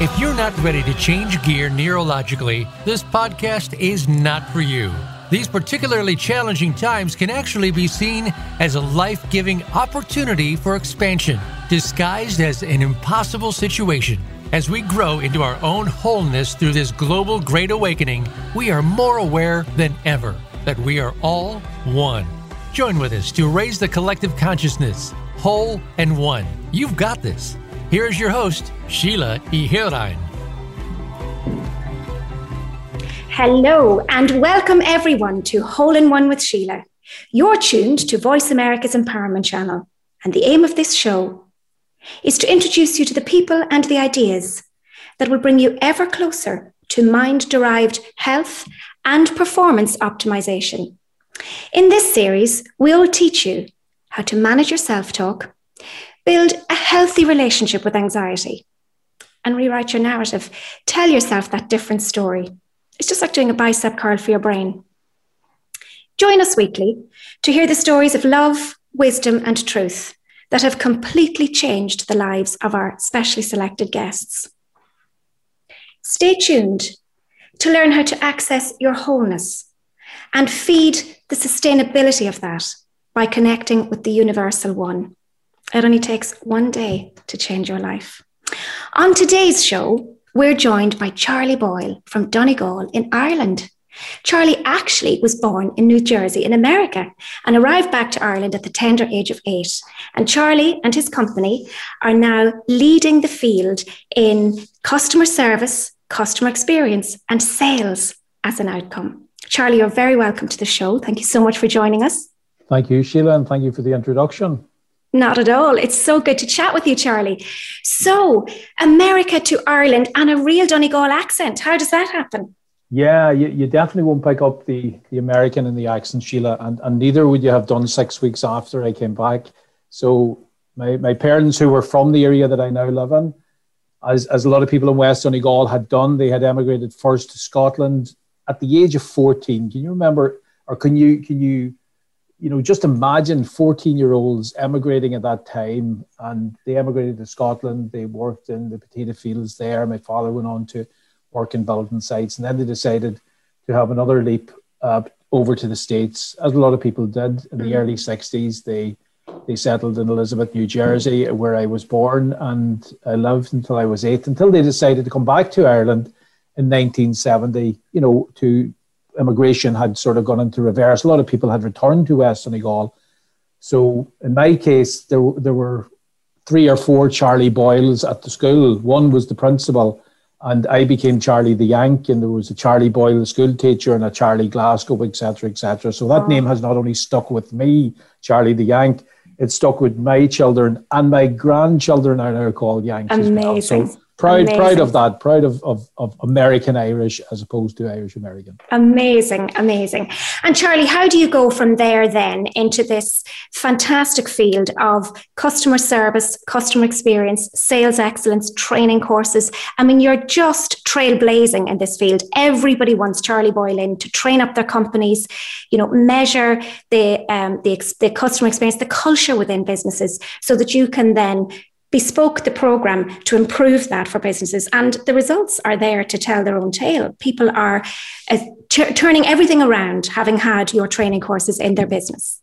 If you're not ready to change gear neurologically, this podcast is not for you. These particularly challenging times can actually be seen as a life giving opportunity for expansion, disguised as an impossible situation. As we grow into our own wholeness through this global great awakening, we are more aware than ever that we are all one. Join with us to raise the collective consciousness, whole and one. You've got this. Here is your host, Sheila Ihirain. Hello, and welcome everyone to Whole in One with Sheila. You're tuned to Voice America's Empowerment Channel, and the aim of this show is to introduce you to the people and the ideas that will bring you ever closer to mind derived health and performance optimization. In this series, we'll teach you how to manage your self talk, build a healthy relationship with anxiety, and rewrite your narrative. Tell yourself that different story it's just like doing a bicep curl for your brain. Join us weekly to hear the stories of love, wisdom, and truth that have completely changed the lives of our specially selected guests. Stay tuned to learn how to access your wholeness and feed the sustainability of that by connecting with the universal one. It only takes one day to change your life. On today's show, we're joined by Charlie Boyle from Donegal in Ireland. Charlie actually was born in New Jersey in America and arrived back to Ireland at the tender age of eight. And Charlie and his company are now leading the field in customer service, customer experience, and sales as an outcome. Charlie, you're very welcome to the show. Thank you so much for joining us. Thank you, Sheila, and thank you for the introduction. Not at all. It's so good to chat with you, Charlie. So, America to Ireland and a real Donegal accent. How does that happen? Yeah, you, you definitely won't pick up the, the American in the accent, Sheila, and, and neither would you have done six weeks after I came back. So, my, my parents, who were from the area that I now live in, as, as a lot of people in West Donegal had done, they had emigrated first to Scotland at the age of 14. Can you remember, or can you, can you, you know, just imagine 14 year olds emigrating at that time. And they emigrated to Scotland. They worked in the potato fields there. My father went on to work in building sites. And then they decided to have another leap uh, over to the States, as a lot of people did in the mm-hmm. early 60s. They they settled in Elizabeth, New Jersey, where I was born, and I lived until I was eight, until they decided to come back to Ireland in 1970, you know, to immigration had sort of gone into reverse. A lot of people had returned to West Donegal. So in my case, there, there were three or four Charlie Boyles at the school. One was the principal, and I became Charlie the Yank, and there was a Charlie Boyle, the school teacher, and a Charlie Glasgow, etc., etc. So that oh. name has not only stuck with me, Charlie the Yank, it stuck with my children, and my grandchildren are now called Yanks. Amazing. Well. So proud amazing. proud of that proud of, of, of american irish as opposed to irish american. Amazing amazing. And charlie how do you go from there then into this fantastic field of customer service customer experience sales excellence training courses? I mean you're just trailblazing in this field. Everybody wants charlie boyle in to train up their companies you know measure the um, the, the customer experience the culture within businesses so that you can then bespoke the program to improve that for businesses. And the results are there to tell their own tale. People are uh, t- turning everything around having had your training courses in their business.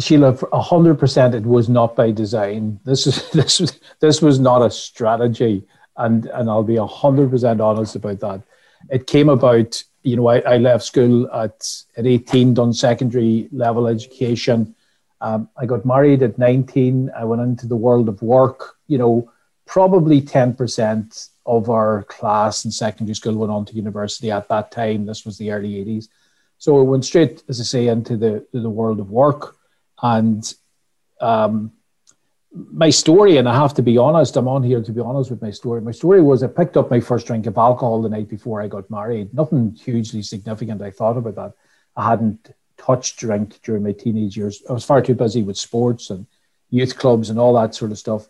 Sheila, hundred percent, it was not by design. This is this was this was not a strategy, and and I'll be hundred percent honest about that. It came about. You know, I, I left school at at eighteen, done secondary level education, um, I got married at 19. I went into the world of work. You know, probably 10% of our class in secondary school went on to university at that time. This was the early 80s. So I went straight, as I say, into the, the world of work. And um, my story, and I have to be honest, I'm on here to be honest with my story. My story was I picked up my first drink of alcohol the night before I got married. Nothing hugely significant. I thought about that. I hadn't touch drink during my teenage years. I was far too busy with sports and youth clubs and all that sort of stuff.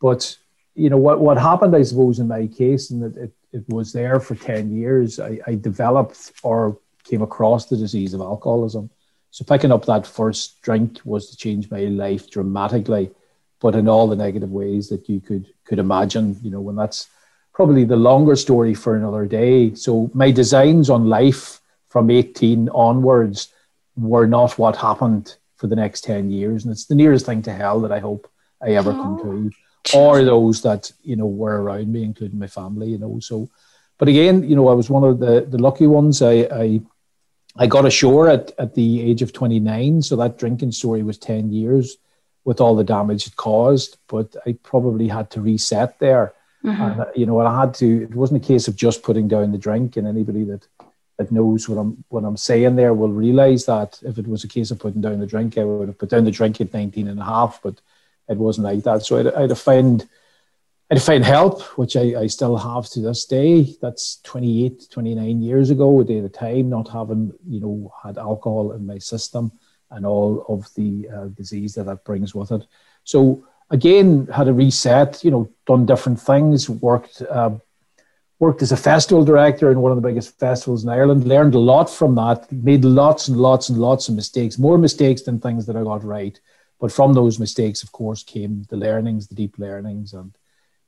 But you know what what happened, I suppose, in my case, and it, it, it was there for ten years. I, I developed or came across the disease of alcoholism. So picking up that first drink was to change my life dramatically, but in all the negative ways that you could could imagine. You know, when that's probably the longer story for another day. So my designs on life from 18 onwards were not what happened for the next 10 years. And it's the nearest thing to hell that I hope I ever oh, come to, or those that, you know, were around me, including my family, you know. So, but again, you know, I was one of the, the lucky ones. I, I, I got ashore at, at the age of 29. So that drinking story was 10 years with all the damage it caused. But I probably had to reset there Mm-hmm. And, you know, I had to, it wasn't a case of just putting down the drink and anybody that, that knows what I'm, what I'm saying there will realize that if it was a case of putting down the drink, I would have put down the drink at 19 and a half, but it wasn't like that. So I'd, I'd have I'd find help, which I, I still have to this day. That's 28, 29 years ago, a day at a time, not having, you know, had alcohol in my system and all of the uh, disease that that brings with it. So again had a reset you know done different things worked uh, worked as a festival director in one of the biggest festivals in ireland learned a lot from that made lots and lots and lots of mistakes more mistakes than things that i got right. But from those mistakes of course came the learnings the deep learnings and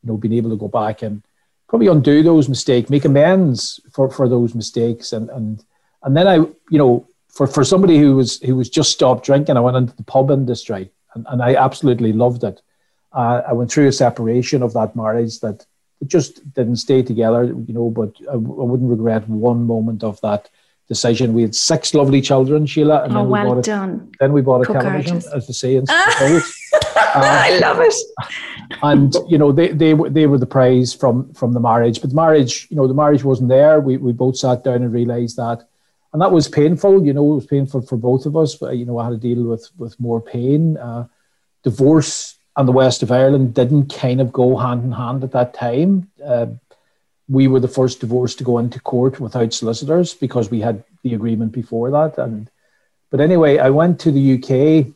you know being able to go back and probably undo those mistakes make amends for for those mistakes. And and and then i you know for for somebody who was who was just stopped drinking i went into the pub industry and, and i absolutely loved it. Uh, I went through a separation of that marriage that it just didn't stay together, you know, but I, I wouldn't regret one moment of that decision. We had six lovely children, Sheila. And oh, then we well bought done. then we bought a television, as they say in uh, I love it. And you know, they they were they were the prize from from the marriage. But the marriage, you know, the marriage wasn't there. We we both sat down and realised that, and that was painful. You know, it was painful for both of us. But you know, I had to deal with with more pain. Uh, divorce and the west of Ireland didn't kind of go hand in hand at that time. Uh, we were the first divorce to go into court without solicitors because we had the agreement before that. And but anyway, I went to the UK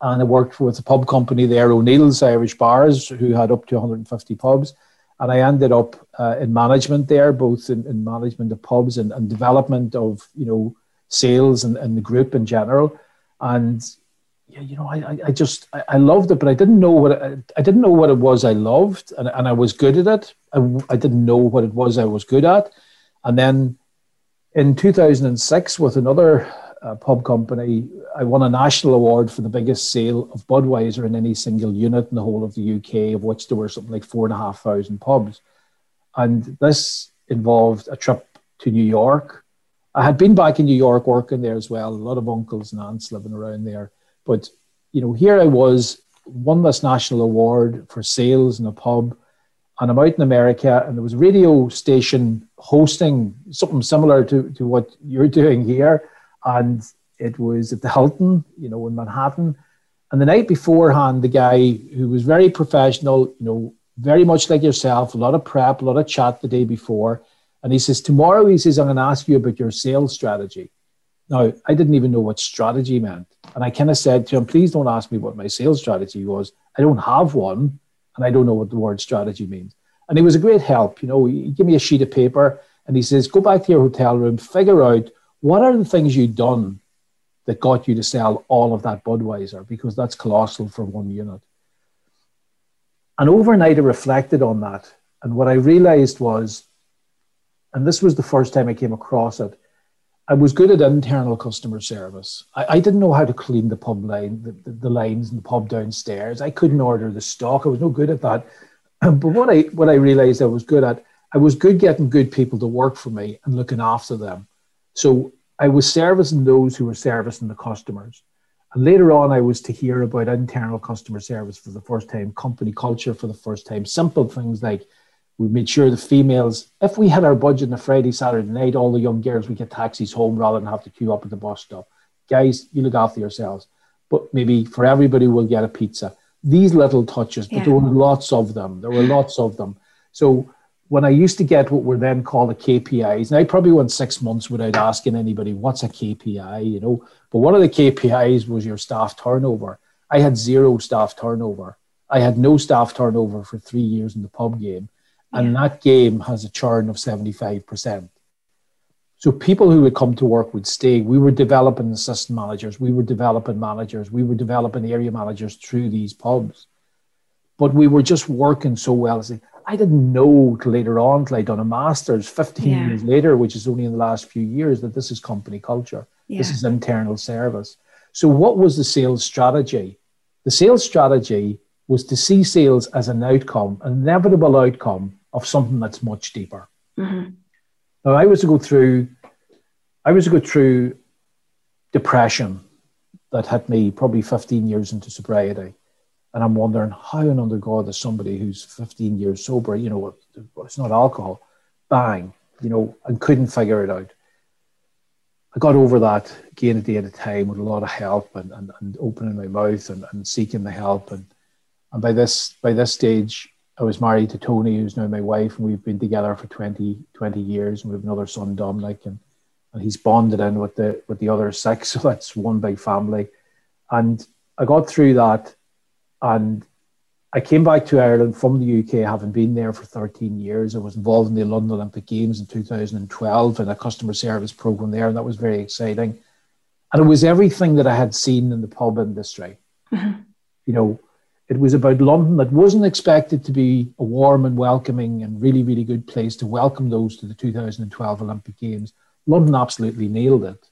and I worked with a pub company there, O'Neill's Irish Bars, who had up to 150 pubs. And I ended up uh, in management there, both in, in management of pubs and, and, development of you know sales and, and the group in general. And yeah, you know, I, I just I, loved it, but I didn't know what it, I didn't know what it was I loved, and, and I was good at it. I, I didn't know what it was I was good at, and then in 2006 with another uh, pub company, I won a national award for the biggest sale of Budweiser in any single unit in the whole of the UK, of which there were something like four and a half thousand pubs, and this involved a trip to New York. I had been back in New York working there as well. A lot of uncles and aunts living around there but you know, here I was, won this national award for sales in a pub, and I'm out in America, and there was a radio station hosting something similar to, to what you're doing here, and it was at the Hilton, you know, in Manhattan. And the night beforehand, the guy who was very professional, you know, very much like yourself, a lot of prep, a lot of chat the day before. And he says, Tomorrow, he says, I'm going to ask you about your sales strategy. Now, I didn't even know what strategy meant. And I kind of said to him, please don't ask me what my sales strategy was. I don't have one, and I don't know what the word strategy means. And it was a great help. You know, he gave me a sheet of paper and he says, go back to your hotel room, figure out what are the things you've done that got you to sell all of that Budweiser, because that's colossal for one unit. And overnight, I reflected on that. And what I realized was, and this was the first time I came across it, I was good at internal customer service. I, I didn't know how to clean the pub line, the, the, the, lines in the pub downstairs. I couldn't order the stock. I was no good at that. But what I what I realized I was good at, I was good getting good people to work for me and looking after them. So I was servicing those who were servicing the customers. And later on, I was to hear about internal customer service for the first time, company culture for the first time, simple things like we made sure the females, if we had our budget on a Friday, Saturday night, all the young girls, we get taxis home rather than have to queue up at the bus stop. Guys, you look after yourselves. But maybe for everybody, we'll get a pizza. These little touches, but yeah. there were lots of them. There were lots of them. So when I used to get what were then called the KPIs, and I probably went six months without asking anybody, what's a KPI, you know? But one of the KPIs was your staff turnover. I had zero staff turnover. I had no staff turnover for three years in the pub game and that game has a churn of 75%. So people who would come to work would stay. We were developing assistant managers, we were developing managers, we were developing area managers through these pubs. but we were just working so well. I didn't know later on, till I'd done a master's 15 yeah. years later, which is only in the last few years, that this is company culture. Yeah. This is internal service. So, what was the sales strategy? The sales strategy was to see sales as an outcome, an inevitable outcome of something that's much deeper. Mm-hmm. Now, I was to go through, I was to go through depression that hit me probably 15 years into sobriety. And I'm wondering how under God is somebody who's 15 years sober, you know, it's not alcohol, bang, you know, and couldn't figure it out. I got over that again a day at a time with a lot of help and, and, and opening my mouth and, and seeking the help. And, and by this by this stage, I was married to Tony, who's now my wife, and we've been together for 20, 20 years. And we have another son, Dominic, and, and he's bonded in with the with the other six. So that's one big family. And I got through that and I came back to Ireland from the UK, having been there for 13 years. I was involved in the London Olympic Games in 2012 and a customer service program there, and that was very exciting. And it was everything that I had seen in the pub industry. Mm-hmm. You know, it was about London that wasn't expected to be a warm and welcoming and really, really good place to welcome those to the 2012 Olympic Games. London absolutely nailed it,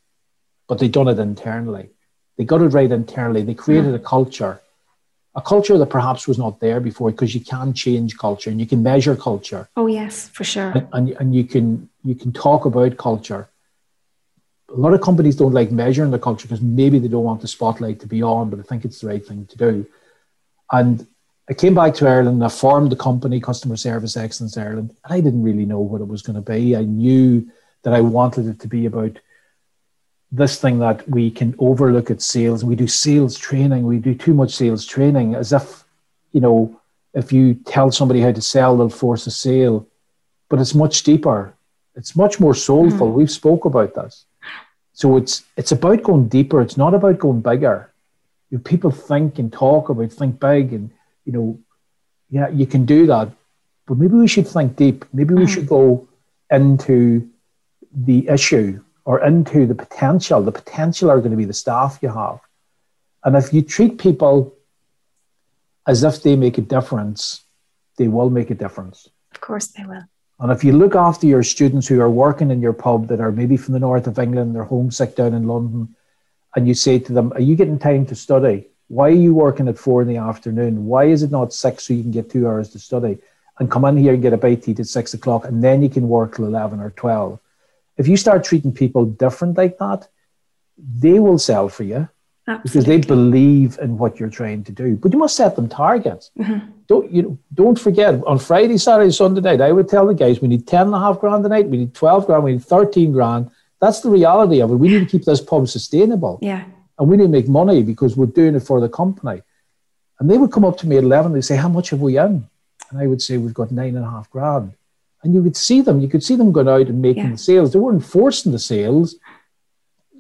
but they done it internally. They got it right internally. They created a culture a culture that perhaps was not there before because you can change culture and you can measure culture oh yes for sure and, and, and you can you can talk about culture a lot of companies don't like measuring the culture because maybe they don't want the spotlight to be on but i think it's the right thing to do and i came back to ireland and i formed the company customer service excellence ireland and i didn't really know what it was going to be i knew that i wanted it to be about this thing that we can overlook at sales. We do sales training. We do too much sales training as if, you know, if you tell somebody how to sell, they'll force a sale. But it's much deeper. It's much more soulful. Mm. We've spoke about this. So it's it's about going deeper. It's not about going bigger. You know, people think and talk about think big and you know, yeah, you can do that. But maybe we should think deep. Maybe we mm. should go into the issue or into the potential. The potential are going to be the staff you have. And if you treat people as if they make a difference, they will make a difference. Of course, they will. And if you look after your students who are working in your pub that are maybe from the north of England, they're homesick down in London, and you say to them, Are you getting time to study? Why are you working at four in the afternoon? Why is it not six so you can get two hours to study? And come in here and get a bite to eat at six o'clock, and then you can work till 11 or 12 if you start treating people different like that, they will sell for you Absolutely. because they believe in what you're trying to do. But you must set them targets. Mm-hmm. Don't you know, don't forget on Friday, Saturday, Sunday night, I would tell the guys we need 10 and a half grand a night, we need 12 grand, we need 13 grand. That's the reality of it. We need to keep this pub sustainable. Yeah. And we need to make money because we're doing it for the company. And they would come up to me at 11, they'd say, How much have we in? And I would say, We've got nine and a half grand and you could see them. You could see them going out and making yeah. the sales. They weren't forcing the sales.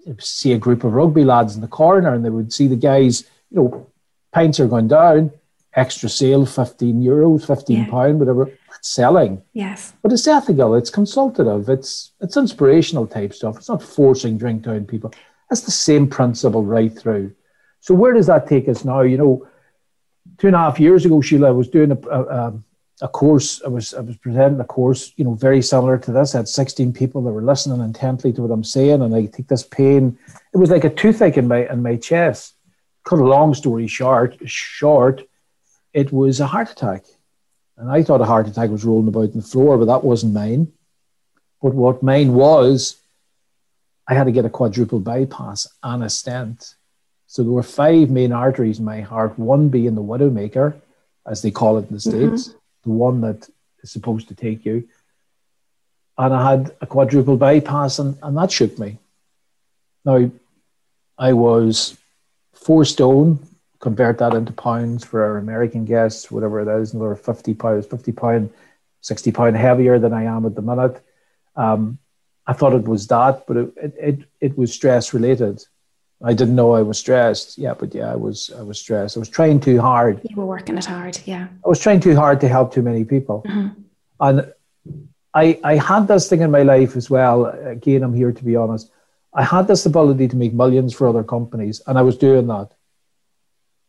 You'd see a group of rugby lads in the corner, and they would see the guys. You know, pints are going down. Extra sale, fifteen euros, fifteen yeah. whatever. It's selling. Yes, but it's ethical. It's consultative. It's it's inspirational type stuff. It's not forcing drink down people. That's the same principle right through. So where does that take us now? You know, two and a half years ago, Sheila was doing a, a, a a course. I was I was presenting a course, you know, very similar to this. I had 16 people that were listening intently to what I'm saying, and I take this pain. It was like a toothache in my in my chest. Cut a long story short, short, it was a heart attack, and I thought a heart attack was rolling about on the floor, but that wasn't mine. But what mine was, I had to get a quadruple bypass and a stent. So there were five main arteries in my heart. One being the widowmaker, as they call it in the mm-hmm. states the one that is supposed to take you. And I had a quadruple bypass, and, and that shook me. Now, I was four stone, convert that into pounds for our American guests, whatever it is, another 50 pounds, 50 pound, 60 pound heavier than I am at the minute. Um, I thought it was that, but it, it, it, it was stress related. I didn't know I was stressed. Yeah, but yeah, I was I was stressed. I was trying too hard. You were working it hard, yeah. I was trying too hard to help too many people. Mm-hmm. And I I had this thing in my life as well. Again, I'm here to be honest. I had this ability to make millions for other companies, and I was doing that.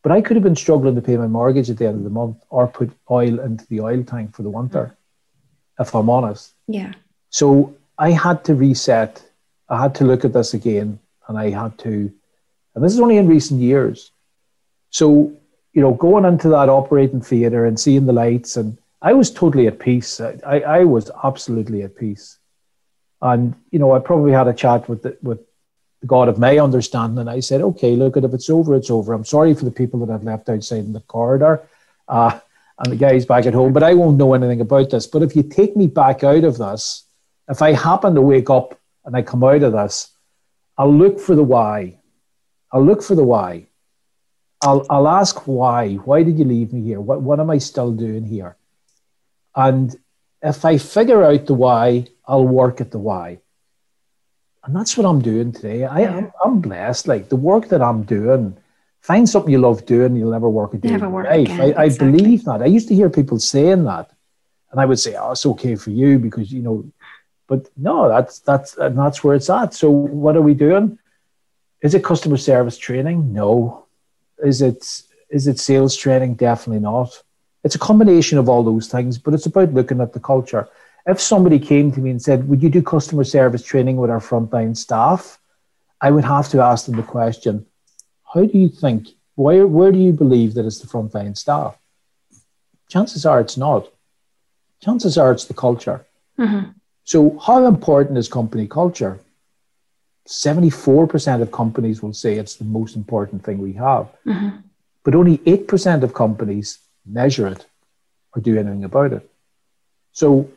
But I could have been struggling to pay my mortgage at the end of the month or put oil into the oil tank for the winter, mm. if I'm honest. Yeah. So I had to reset. I had to look at this again, and I had to, and this is only in recent years. So, you know, going into that operating theatre and seeing the lights, and I was totally at peace. I, I was absolutely at peace. And, you know, I probably had a chat with the, with God of my understanding, and I said, okay, look, if it's over, it's over. I'm sorry for the people that I've left outside in the corridor uh, and the guys back at home, but I won't know anything about this. But if you take me back out of this, if I happen to wake up and I come out of this, I'll look for the why. I'll look for the why. I'll, I'll ask why. Why did you leave me here? What, what am I still doing here? And if I figure out the why, I'll work at the why. And that's what I'm doing today. I, am I'm blessed. Like the work that I'm doing, find something you love doing, you'll never work a day never work life. Again, I, I believe that. I used to hear people saying that. And I would say, oh, it's okay for you because, you know, but no, that's that's and that's where it's at. So what are we doing? Is it customer service training? No. Is it is it sales training? Definitely not. It's a combination of all those things, but it's about looking at the culture. If somebody came to me and said, Would you do customer service training with our frontline staff? I would have to ask them the question, How do you think, where, where do you believe that it's the frontline staff? Chances are it's not. Chances are it's the culture. Mm-hmm. So, how important is company culture? 74% of companies will say it's the most important thing we have. Mm-hmm. But only 8% of companies measure it or do anything about it. So,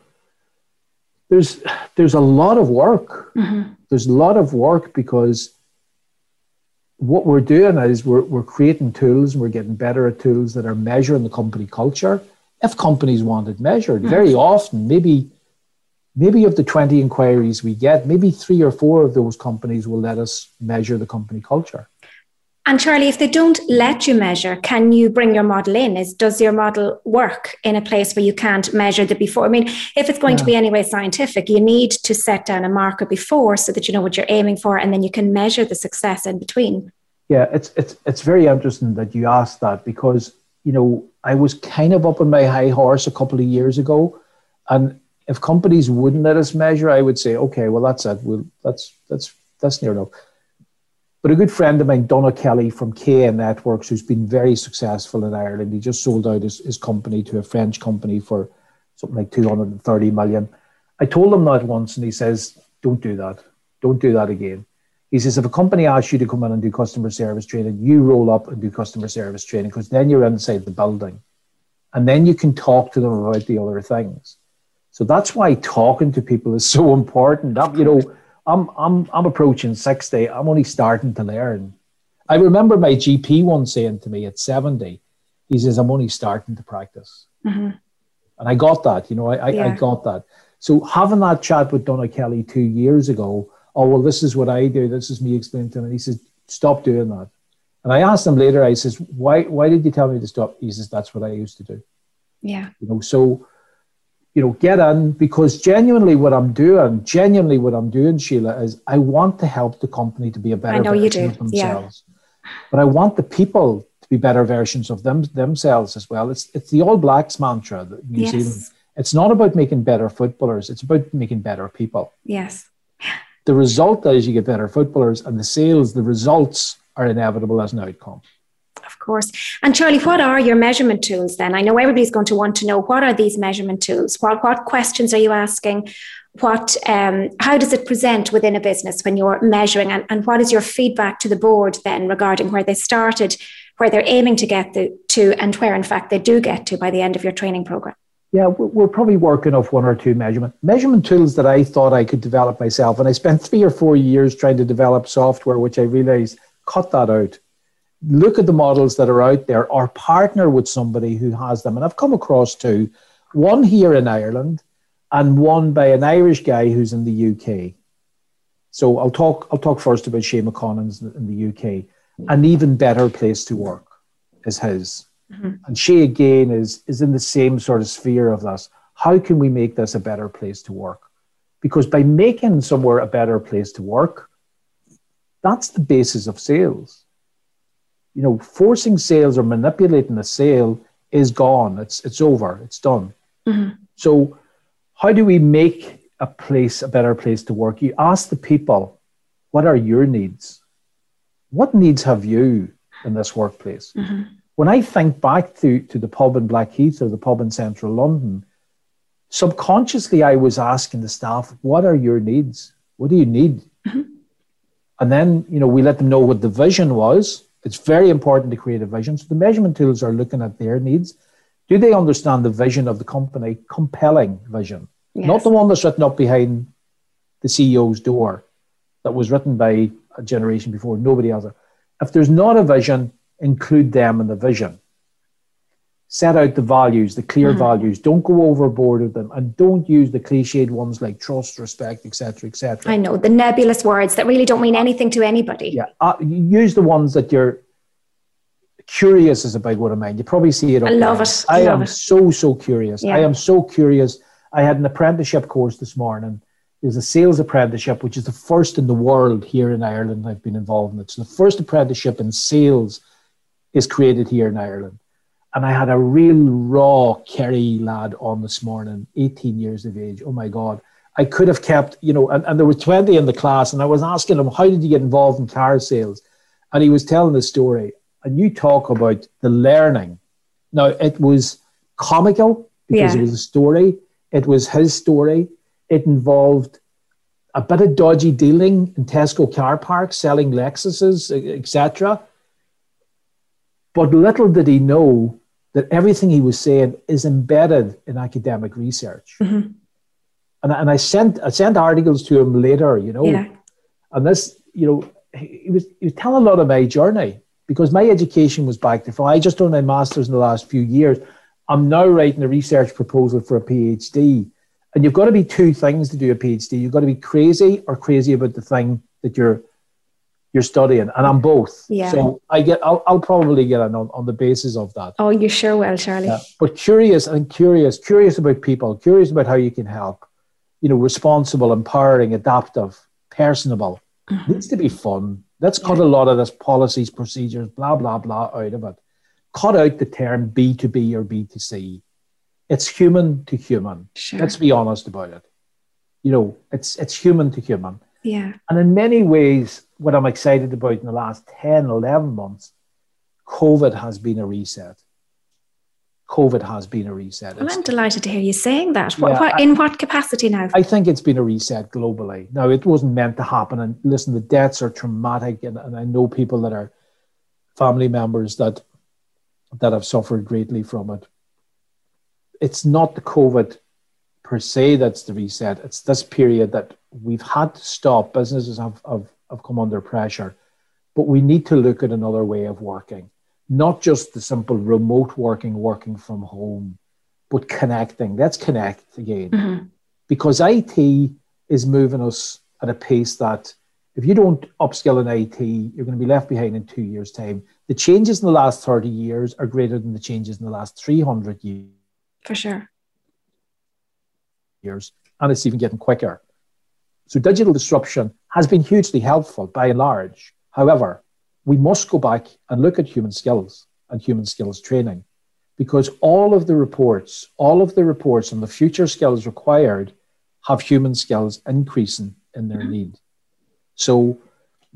there's there's a lot of work. Mm-hmm. There's a lot of work because what we're doing is we're, we're creating tools and we're getting better at tools that are measuring the company culture. If companies want it measured, mm-hmm. very often, maybe maybe of the 20 inquiries we get, maybe three or four of those companies will let us measure the company culture. And Charlie, if they don't let you measure, can you bring your model in? Is does your model work in a place where you can't measure the before? I mean, if it's going yeah. to be anyway scientific, you need to set down a marker before so that you know what you're aiming for, and then you can measure the success in between. Yeah, it's it's it's very interesting that you asked that because you know I was kind of up on my high horse a couple of years ago, and if companies wouldn't let us measure, I would say, okay, well that's it. Well, that's that's that's near enough. But a good friend of mine, Donal Kelly from KN Networks, who's been very successful in Ireland, he just sold out his, his company to a French company for something like 230 million. I told him that once, and he says, Don't do that. Don't do that again. He says, If a company asks you to come in and do customer service training, you roll up and do customer service training because then you're inside the building. And then you can talk to them about the other things. So that's why talking to people is so important. you know, I'm I'm I'm approaching 60. I'm only starting to learn. I remember my GP once saying to me at 70, he says, I'm only starting to practice. Mm-hmm. And I got that, you know, I, yeah. I, got that. So having that chat with Donal Kelly two years ago, oh well, this is what I do, this is me explaining to him. And he says, Stop doing that. And I asked him later, I says, Why why did you tell me to stop? He says, That's what I used to do. Yeah. You know, so you know, get in because genuinely what I'm doing, genuinely what I'm doing, Sheila, is I want to help the company to be a better I know you version of themselves. Yeah. But I want the people to be better versions of them themselves as well. It's it's the All Blacks mantra that New yes. Zealand. It's not about making better footballers, it's about making better people. Yes. The result is you get better footballers and the sales, the results are inevitable as an outcome of course. And Charlie, what are your measurement tools then? I know everybody's going to want to know what are these measurement tools? What what questions are you asking? What um, how does it present within a business when you're measuring and, and what is your feedback to the board then regarding where they started, where they're aiming to get the, to and where in fact they do get to by the end of your training program? Yeah, we're probably working off one or two measurement measurement tools that I thought I could develop myself, and I spent three or four years trying to develop software, which I realized cut that out look at the models that are out there or partner with somebody who has them. And I've come across two, one here in Ireland and one by an Irish guy who's in the UK. So I'll talk I'll talk first about Shay McConnon's in the UK. An even better place to work is his. Mm-hmm. And Shay again is is in the same sort of sphere of this. How can we make this a better place to work? Because by making somewhere a better place to work, that's the basis of sales you know, forcing sales or manipulating a sale is gone. It's it's over. It's done. Mm-hmm. So, how do we make a place a better place to work? You ask the people, what are your needs? What needs have you in this workplace? Mm-hmm. When I think back to, to the pub in Blackheath or the pub in central London, subconsciously I was asking the staff, what are your needs? What do you need? Mm-hmm. And then, you know, we let them know what the vision was. It's very important to create a vision. So the measurement tools are looking at their needs. Do they understand the vision of the company? Compelling vision. Yes. Not the one that's written up behind the CEO's door that was written by a generation before. Nobody else. If there's not a vision, include them in the vision set out the values, the clear mm. values. Don't go overboard with them, and don't use the cliched ones like trust, respect, etc., etc. I know the nebulous words that really don't mean anything to anybody. Yeah, uh, use the ones that you're curious is a big what of mine. You probably see it. I love it. I, I love am it. so so curious. Yeah. I am so curious. I had an apprenticeship course this morning. There's a sales apprenticeship, which is the first in the world here in Ireland. I've been involved in it. So the first apprenticeship in sales is created here in Ireland and I had a real raw Kerry lad on this morning, 18 years of age. Oh my God. I could have kept, you know, and, and there were 20 in the class, and I was asking him, How did you get involved in car sales? And he was telling the story. And you talk about the learning. Now, it was comical because yeah. it was a story, it was his story. It involved a bit of dodgy dealing in Tesco car parks, selling Lexuses, etc. But little did he know that everything he was saying is embedded in academic research. Mm-hmm. And, and I sent I sent articles to him later, you know. Yeah. And this, you know, he was he was telling a lot of my journey because my education was back to front. I just done my master's in the last few years. I'm now writing a research proposal for a PhD. And you've got to be two things to do a PhD. You've got to be crazy or crazy about the thing that you're you're studying, and I'm both. Yeah. So I get, I'll, I'll probably get on on the basis of that. Oh, you sure will, Charlie. Yeah. But curious and curious, curious about people, curious about how you can help. You know, responsible, empowering, adaptive, personable. Mm-hmm. Needs to be fun. Let's yeah. cut a lot of this policies, procedures, blah blah blah out of it. Cut out the term B to B or B to C. It's human to human. Sure. Let's be honest about it. You know, it's it's human to human. Yeah. And in many ways, what I'm excited about in the last 10, 11 months, COVID has been a reset. COVID has been a reset. Well, I'm delighted to hear you saying that. What, yeah, what, in I, what capacity now? I think it's been a reset globally. Now, it wasn't meant to happen. And listen, the deaths are traumatic. And, and I know people that are family members that that have suffered greatly from it. It's not the COVID per se that's the reset. It's this period that we've had to stop. Businesses have, have have come under pressure. But we need to look at another way of working, not just the simple remote working, working from home, but connecting. Let's connect again. Mm-hmm. Because IT is moving us at a pace that if you don't upskill in IT, you're going to be left behind in two years' time. The changes in the last 30 years are greater than the changes in the last 300 years. For sure. Years. And it's even getting quicker. So digital disruption has been hugely helpful by and large. However, we must go back and look at human skills and human skills training because all of the reports, all of the reports on the future skills required have human skills increasing in their mm-hmm. need. So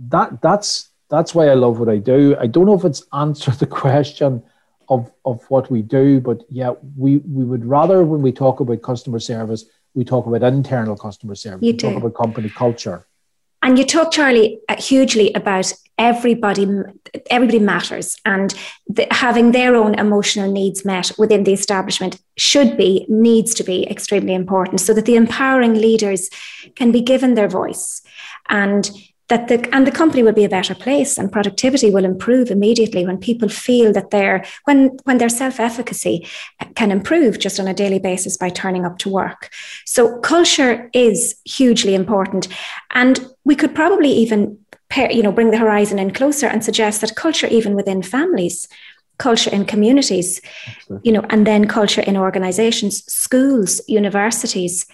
that that's that's why I love what I do. I don't know if it's answered the question of, of what we do, but yeah, we, we would rather when we talk about customer service we talk about internal customer service. You we do. talk about company culture. And you talk, Charlie, uh, hugely about everybody. Everybody matters, and the, having their own emotional needs met within the establishment should be, needs to be extremely important, so that the empowering leaders can be given their voice and that the and the company will be a better place and productivity will improve immediately when people feel that their when when their self-efficacy uh, can improve just on a daily basis by turning up to work so culture is hugely important and we could probably even pair, you know bring the horizon in closer and suggest that culture even within families culture in communities Absolutely. you know and then culture in organizations schools universities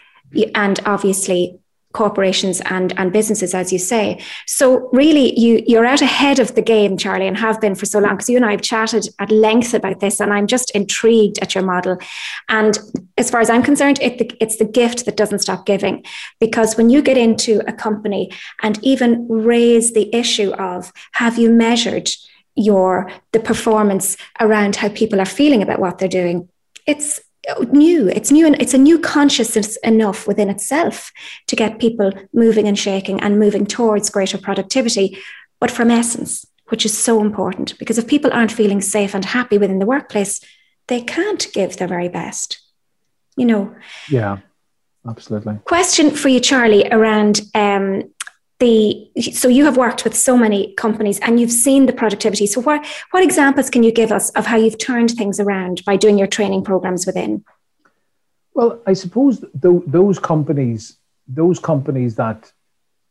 and obviously corporations and, and businesses, as you say. So really, you, you're out ahead of the game, Charlie, and have been for so long, because you and I have chatted at length about this, and I'm just intrigued at your model. And as far as I'm concerned, it, it's the gift that doesn't stop giving. Because when you get into a company and even raise the issue of, have you measured your the performance around how people are feeling about what they're doing it's new. It's new and it's a new consciousness enough within itself to get people moving and shaking and moving towards greater productivity, but from essence, which is so important because if people aren't feeling safe and happy within the workplace, they can't give their very best. You know. Yeah, absolutely. Question for you, Charlie, around um, the so you have worked with so many companies and you've seen the productivity. So what what examples can you give us of how you've turned things around by doing your training programs within? Well i suppose th- those companies those companies that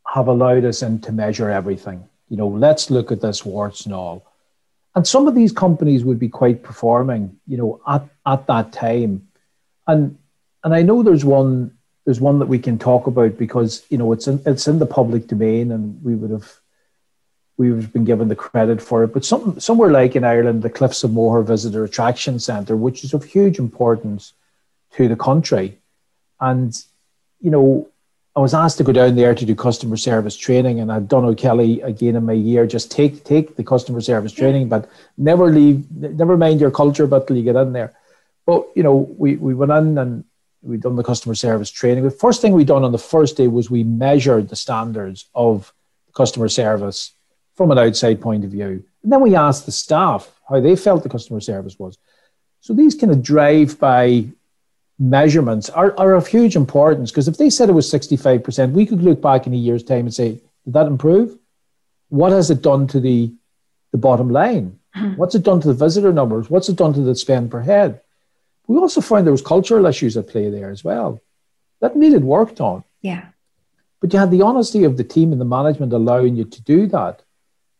have allowed us in to measure everything you know let's look at this warts and all. And some of these companies would be quite performing you know at, at that time. And and i know there's one there's one that we can talk about because you know it's in it's in the public domain and we would have we would have been given the credit for it. But some somewhere like in Ireland, the Cliffs of Moher Visitor Attraction Centre, which is of huge importance to the country, and you know. I was asked to go down there to do customer service training, and I'd done O'Kelly again in my year. Just take take the customer service training, but never leave. Never mind your culture, but till you get in there. But you know, we we went in and we'd done the customer service training. The first thing we done on the first day was we measured the standards of customer service from an outside point of view. And then we asked the staff how they felt the customer service was. So these kind of drive by measurements are, are of huge importance because if they said it was 65%, we could look back in a year's time and say, did that improve? What has it done to the, the bottom line? Mm-hmm. What's it done to the visitor numbers? What's it done to the spend per head? We also found there was cultural issues at play there as well. That needed worked on. Yeah. But you had the honesty of the team and the management allowing you to do that.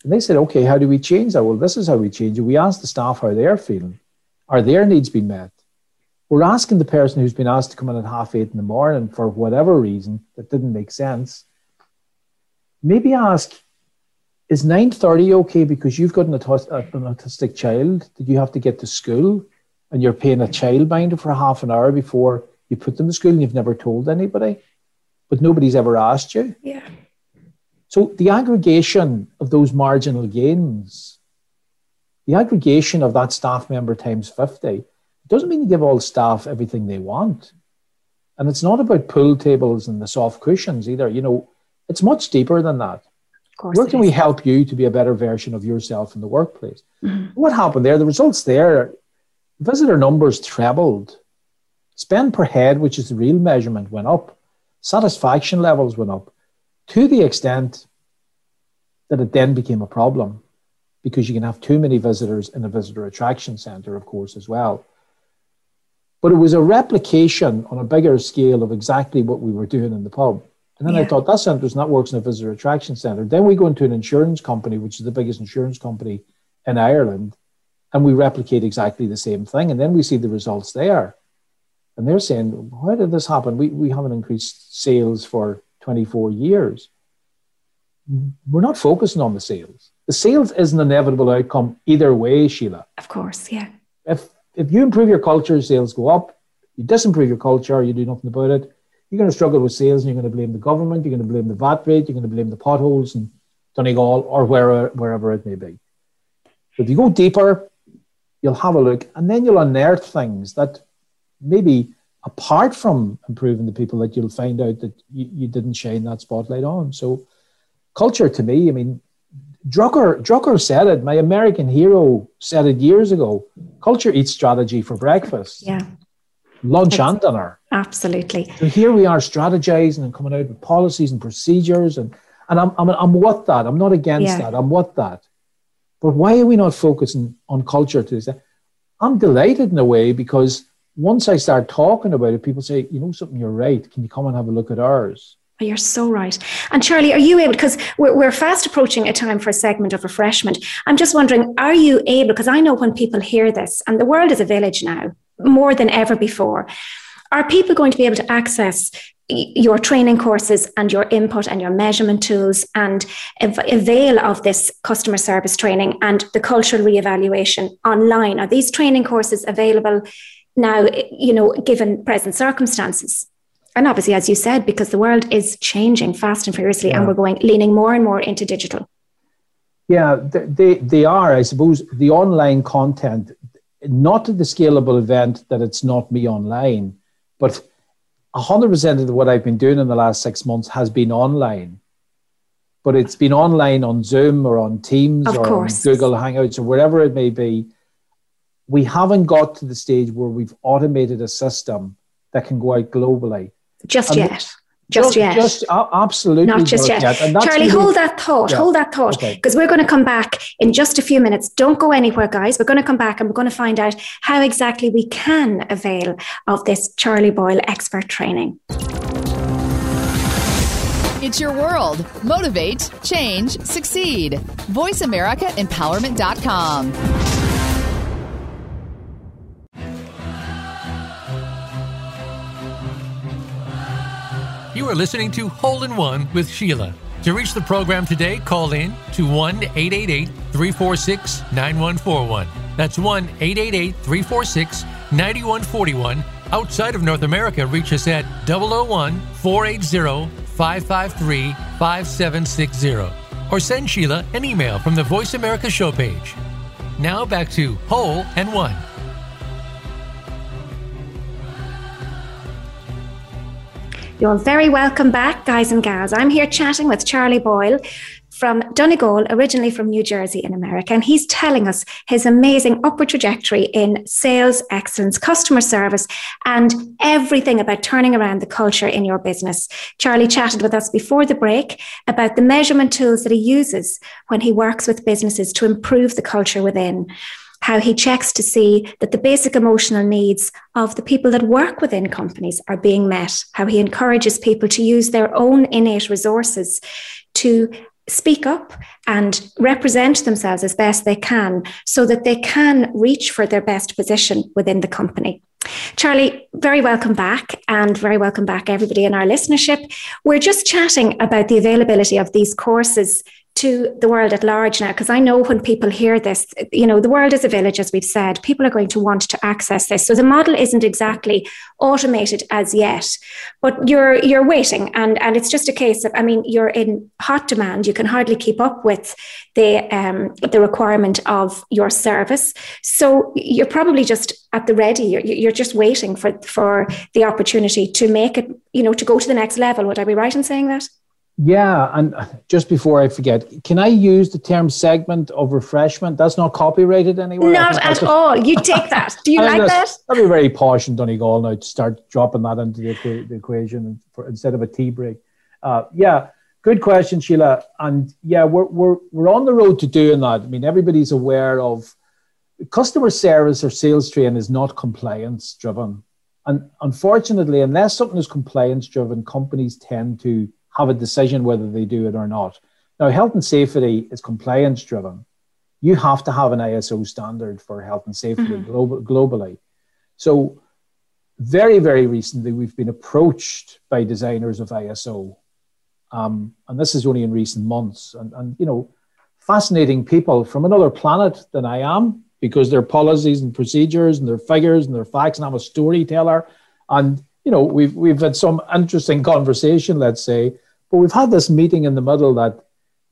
And they said, okay, how do we change that? Well, this is how we change it. We asked the staff how they're feeling. Are their needs being met? We're asking the person who's been asked to come in at half eight in the morning for whatever reason that didn't make sense. Maybe ask, is 9.30 okay because you've got an, autistic child? that you have to get to school? And you're paying a childminder for half an hour before you put them to school and you've never told anybody, but nobody's ever asked you. Yeah. So the aggregation of those marginal gains, the aggregation of that staff member times 50, doesn't mean you give all staff everything they want. And it's not about pool tables and the soft cushions either. You know, it's much deeper than that. Where can we help you to be a better version of yourself in the workplace? Mm-hmm. What happened there? The results there Visitor numbers trebled. Spend per head, which is the real measurement, went up. Satisfaction levels went up to the extent that it then became a problem because you can have too many visitors in a visitor attraction center, of course, as well. But it was a replication on a bigger scale of exactly what we were doing in the pub. And then yeah. I thought that interesting, not works in a visitor attraction center. Then we go into an insurance company, which is the biggest insurance company in Ireland, and we replicate exactly the same thing. And then we see the results there. And they're saying, why did this happen? We, we haven't increased sales for 24 years. We're not focusing on the sales. The sales is an inevitable outcome either way, Sheila. Of course, yeah. If, if you improve your culture, sales go up. You disimprove your culture, you do nothing about it. You're going to struggle with sales and you're going to blame the government, you're going to blame the VAT rate, you're going to blame the potholes and Donegal or wherever, wherever it may be. If you go deeper, you'll have a look and then you'll unearth things that maybe apart from improving the people that you'll find out that you, you didn't shine that spotlight on. So culture to me, I mean, Drucker, Drucker said it. My American hero said it years ago. Culture eats strategy for breakfast. Yeah. Lunch and dinner. Absolutely. So here we are strategizing and coming out with policies and procedures. And, and I'm, I'm, I'm with that. I'm not against yeah. that. I'm with that. But why are we not focusing on culture to this? I'm delighted in a way because once I start talking about it, people say, you know something, you're right. Can you come and have a look at ours? Oh, you're so right. And Charlie, are you able, because we're, we're fast approaching a time for a segment of refreshment. I'm just wondering, are you able, because I know when people hear this, and the world is a village now, more than ever before, are people going to be able to access your training courses and your input and your measurement tools and avail of this customer service training and the cultural reevaluation online? Are these training courses available now, you know, given present circumstances? And obviously, as you said, because the world is changing fast and furiously, yeah. and we're going leaning more and more into digital. Yeah, they, they are. I suppose the online content, not the scalable event that it's not me online, but 100% of what I've been doing in the last six months has been online. But it's been online on Zoom or on Teams of or course. on Google Hangouts or wherever it may be. We haven't got to the stage where we've automated a system that can go out globally. Just and yet. Just, just, yet. Just uh, absolutely. Not just yet. yet. Charlie, really, hold that thought. Yeah. Hold that thought. Because okay. we're going to come back in just a few minutes. Don't go anywhere, guys. We're going to come back and we're going to find out how exactly we can avail of this Charlie Boyle expert training. It's your world. Motivate, change, succeed. VoiceAmericaEmpowerment.com. You are listening to Hole in One with Sheila. To reach the program today, call in to 1 888 346 9141. That's 1 888 346 9141. Outside of North America, reach us at 001 480 553 5760. Or send Sheila an email from the Voice America show page. Now back to Hole in One. You're very welcome back, guys and gals. I'm here chatting with Charlie Boyle from Donegal, originally from New Jersey in America. And he's telling us his amazing upward trajectory in sales excellence, customer service, and everything about turning around the culture in your business. Charlie chatted with us before the break about the measurement tools that he uses when he works with businesses to improve the culture within how he checks to see that the basic emotional needs of the people that work within companies are being met, how he encourages people to use their own innate resources to speak up and represent themselves as best they can so that they can reach for their best position within the company. Charlie, very welcome back, and very welcome back, everybody in our listenership. We're just chatting about the availability of these courses to the world at large now because i know when people hear this you know the world is a village as we've said. People are going to want to access this. So the model isn't exactly automated as yet but you're you're waiting. And and it's just a case of i mean you're in hot demand. You can hardly keep up with the um, the requirement of your service. So you're probably just at the ready. You're, you're just waiting for for the opportunity to make it you know to go to the next level. Would i be right in saying that yeah, and just before I forget, can I use the term segment of refreshment? That's not copyrighted anywhere. Not at all. You take that. Do you like that? That'd be very posh in Donegal now to start dropping that into the, the equation for, instead of a tea break. Uh, yeah, good question, Sheila. And yeah, we're, we're, we're on the road to doing that. I mean, everybody's aware of customer service or sales training is not compliance driven. And unfortunately, unless something is compliance driven, companies tend to have a decision whether they do it or not. Now, health and safety is compliance driven. You have to have an ISO standard for health and safety mm-hmm. global, globally. So, very, very recently, we've been approached by designers of ISO. Um, and this is only in recent months. And, and, you know, fascinating people from another planet than I am because their policies and procedures and their figures and their facts, and I'm a storyteller. And, you know, we've, we've had some interesting conversation, let's say, but we've had this meeting in the middle that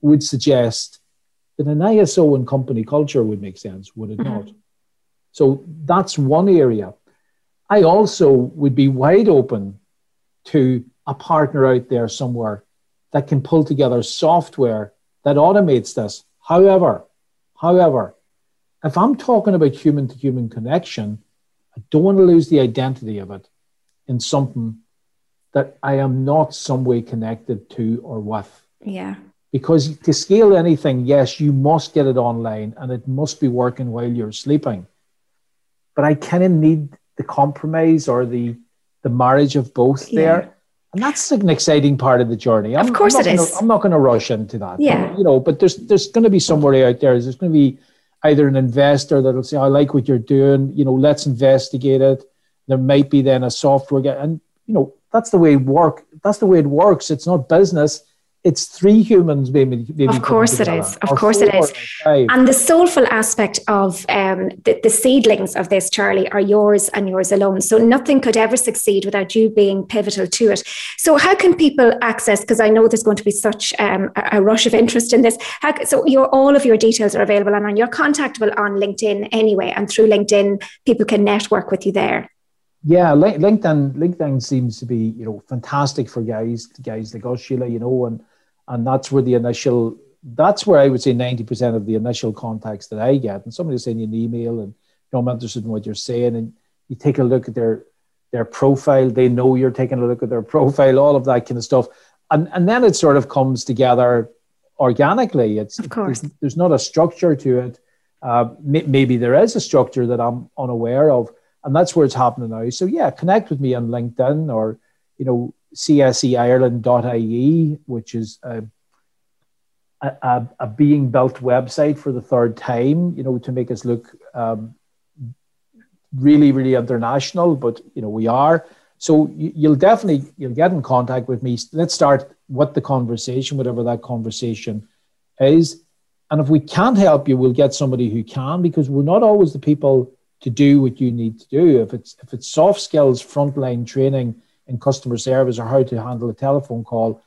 would suggest that an ISO and company culture would make sense, would it mm-hmm. not? So that's one area. I also would be wide open to a partner out there somewhere that can pull together software that automates this. However, however, if I'm talking about human to human connection, I don't want to lose the identity of it in something that I am not some way connected to or with. Yeah. Because to scale anything, yes, you must get it online and it must be working while you're sleeping. But I kind of need the compromise or the the marriage of both yeah. there. And that's an exciting part of the journey. I'm, of course, I'm it gonna, is. I'm not going to rush into that. Yeah. But, you know, but there's there's going to be somewhere out there. There's going to be either an investor that'll say, "I like what you're doing. You know, let's investigate it." There might be then a software, and you know, that's the way work. That's the way it works. It's not business. It's three humans maybe, maybe of course it is. Of course it is. and the soulful aspect of um, the, the, seedlings of this charlie are yours and yours alone. So nothing could ever succeed without you being pivotal to it. So how can people access because i know there's going to be such um, a, a, rush of interest in this. How, so your all of your details are available and you're contactable on linkedin anyway and through linkedin people can network with you there yeah, LinkedIn LinkedIn seems to be you know fantastic for guys guys like us, Sheila. You know, and and that's where the initial that's where I would say 90% of the initial contacts that I get. And somebody send you an email and you know, I'm interested in what you're saying. And you take a look at their their profile, they know you're taking a look at their profile, all of that kind of stuff. And and then it sort of comes together organically. It's of course there's, there's not a structure to it. Uh, maybe there is a structure that I'm unaware of, and that's where it's happening now. So yeah, connect with me on LinkedIn or you know cseireland.ie, which is a, a, a, being built website for the third time, you know, to make us look um, really, really international, but, you know, we are. So you'll definitely, you'll get in contact with me. Let's start what the conversation, whatever that conversation is. And if we can't help you, we'll get somebody who can, because we're not always the people to do what you need to do. If it's if it's soft skills, frontline training, in customer service or how to handle a telephone call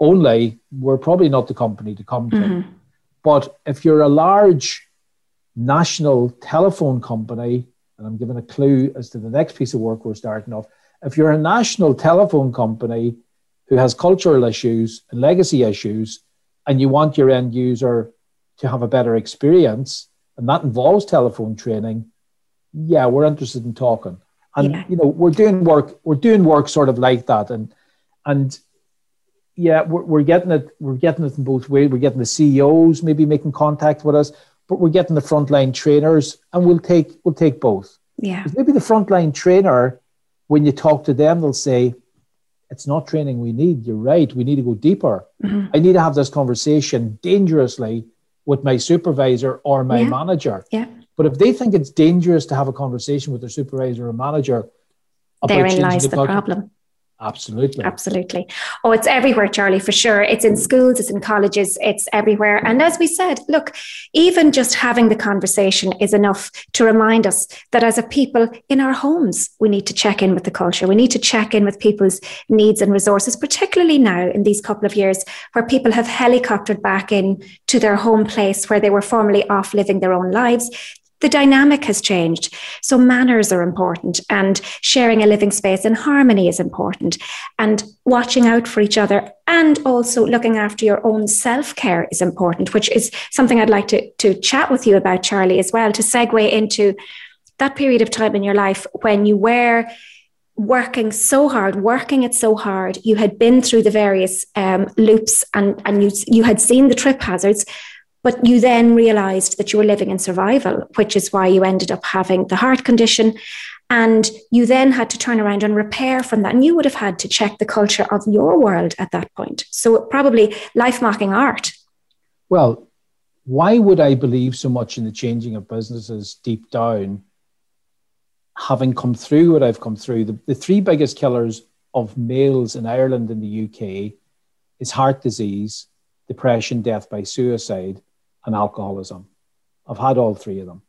only, we're probably not the company to come to. Mm-hmm. But if you're a large national telephone company, and I'm giving a clue as to the next piece of work we're starting off, if you're a national telephone company who has cultural issues and legacy issues, and you want your end user to have a better experience, and that involves telephone training, yeah, we're interested in talking. And yeah. you know we're doing work we're doing work sort of like that. And and yeah we're, we're getting it we're getting it in both ways. We're getting the ceos maybe making contact with us but we're getting the frontline trainers and we'll take we'll take both. Yeah. Maybe the frontline trainer when you talk to them they'll say it's not training we need. You're right. We need to go deeper. Mm-hmm. i need to have this conversation dangerously with my supervisor or my yeah. manager. Yeah but if they think it's dangerous to have a conversation with their supervisor or manager, therein lies the, the problem. Absolutely. Absolutely. Oh, it's everywhere, Charlie, for sure. It's in schools, it's in colleges, it's everywhere. And as we said, look, even just having the conversation is enough to remind us that as a people in our homes, we need to check in with the culture. We need to check in with people's needs and resources, particularly now in these couple of years where people have helicoptered back in to their home place where they were formerly off living their own lives the dynamic has changed. So manners are important and sharing a living space in harmony is important. And watching out for each other and also looking after your own self-care is important, which is something I'd like to, to chat with you about, Charlie, as well, to segue into that period of time in your life when you were working so hard, working it so hard, you had been through the various um, loops and, and you, you had seen the trip hazards, but you then realized that you were living in survival, which is why you ended up having the heart condition. And you then had to turn around and repair from that. And you would have had to check the culture of your world at that point. So, probably life mocking art. Well, why would I believe so much in the changing of businesses deep down? Having come through what I've come through, the, the three biggest killers of males in Ireland and the UK is heart disease, depression, death by suicide, and alcoholism. I've had all three of them.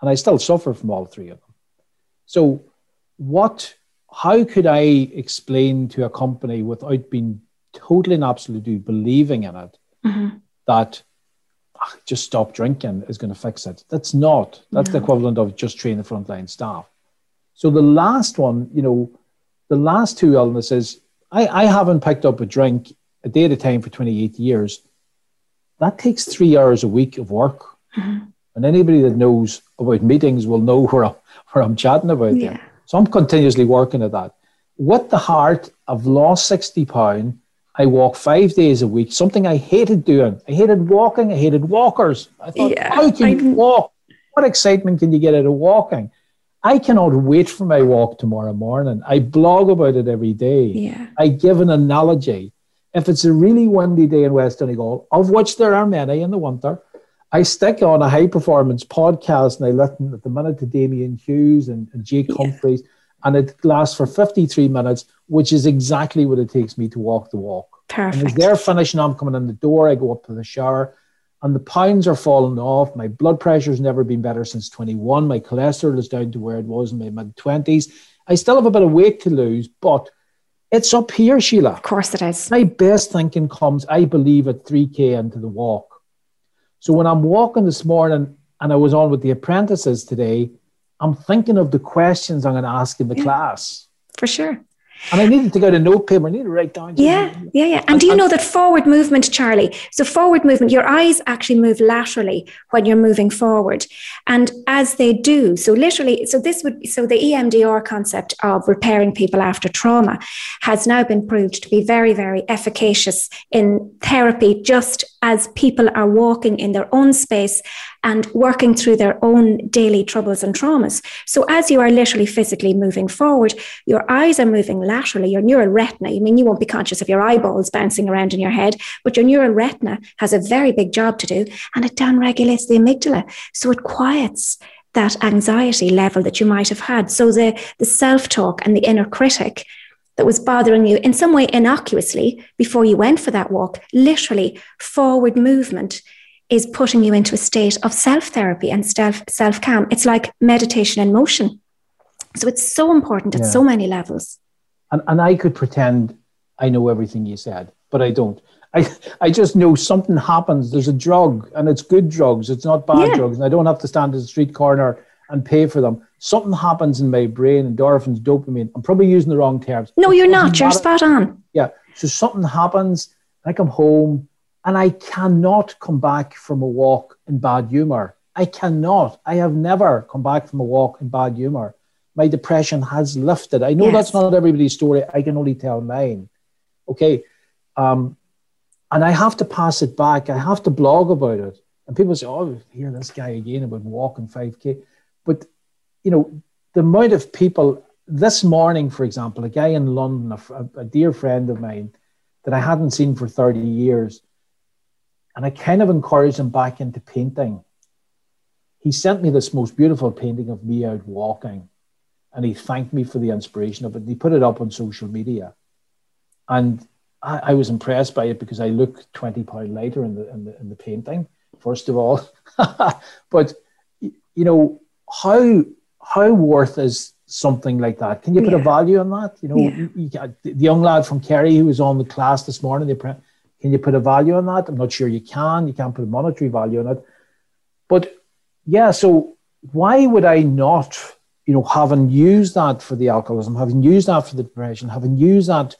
And I still suffer from all three of them. So, what, how could I explain to a company without being totally and absolutely believing in it mm-hmm. that ugh, just stop drinking is going to fix it? That's not. That's no. the equivalent of just train the frontline staff. So, the last one, you know, the last two illnesses, I, I haven't picked up a drink a day at a time for 28 years that takes three hours a week of work. Mm-hmm. And anybody that knows about meetings will know where I'm, where I'm chatting about yeah. them. So I'm continuously working at that. With the heart, I've lost 60 pounds. I walk five days a week, something I hated doing. I hated walking. I hated walkers. I thought, yeah, how can you walk? What excitement can you get out of walking? I cannot wait for my walk tomorrow morning. I blog about it every day. Yeah. I give an analogy. If it's a really windy day in West Donegal, of which there are many in the winter, I stick on a high performance podcast and I listen at the minute to Damian Hughes and, and Jake yeah. Humphreys, and it lasts for 53 minutes, which is exactly what it takes me to walk the walk. Perfect. And as they're finishing, I'm coming in the door, I go up to the shower, and the pounds are falling off. My blood pressure's never been better since 21. My cholesterol is down to where it was in my mid 20s. I still have a bit of weight to lose, but it's up here, Sheila. Of course it is. My best thinking comes, I believe, at 3K into the walk. So when I'm walking this morning and I was on with the apprentices today, I'm thinking of the questions I'm going to ask in the Yeah. class. For sure. And I needed to get a note paper. I need to write down. Yeah, yeah, yeah. And do you know that forward movement, Charlie? So, forward movement, your eyes actually move laterally when you're moving forward. And as they do, so literally, so this would, so the EMDR concept of repairing people after trauma has now been proved to be very, very efficacious in therapy, just as people are walking in their own space and working through their own daily troubles and traumas. So, as you are literally physically moving forward, your eyes are moving laterally, your neural retina. I mean, you won't be conscious of your eyeballs bouncing around in your head, but your neural retina has a very big job to do and it downregulates the amygdala. So, it quiets that anxiety level that you might have had. So, the, the self talk and the inner critic that was bothering you in some way innocuously before you went for that walk, literally forward movement is putting you into a state of self therapy and self self calm. It's like meditation in motion. So it's so important at Yeah. so many levels. And, and I could pretend I know everything you said, but I don't. I, I just know something happens. There's a drug, and it's good drugs. It's not bad Yeah. drugs. And I don't have to stand at the street corner and pay for them. Something happens in my brain, endorphins, dopamine. I'm probably using the wrong terms. No, you're not. You're matter. spot on. Yeah. So something happens. I come home and I cannot come back from a walk in bad humor. I cannot. I have never come back from a walk in bad humor. My depression has lifted. I know Yes. that's not everybody's story. I can only tell mine. Okay. Um, and I have to pass it back. I have to blog about it. And people say, oh, hear this guy again about walking 5K. But, you know, the amount of people, this morning, for example, a guy in London, a, a dear friend of mine that I hadn't seen for 30 years, and I kind of encouraged him back into painting. He sent me this most beautiful painting of me out walking, and he thanked me for the inspiration of it. He put it up on social media. And I, I was impressed by it because I look 20 pound lighter in the, in the, in the painting, first of all. but, you know, how, how worth is something like that? Can you put a value on that? You know, Yeah. you, you the young lad from Kerry who was on the class this morning, the can you put a value on that? I'm not sure you can. You can't put a monetary value on it. But yeah, so why would I not, you know, having used that for the alcoholism, having used that for the depression, having used that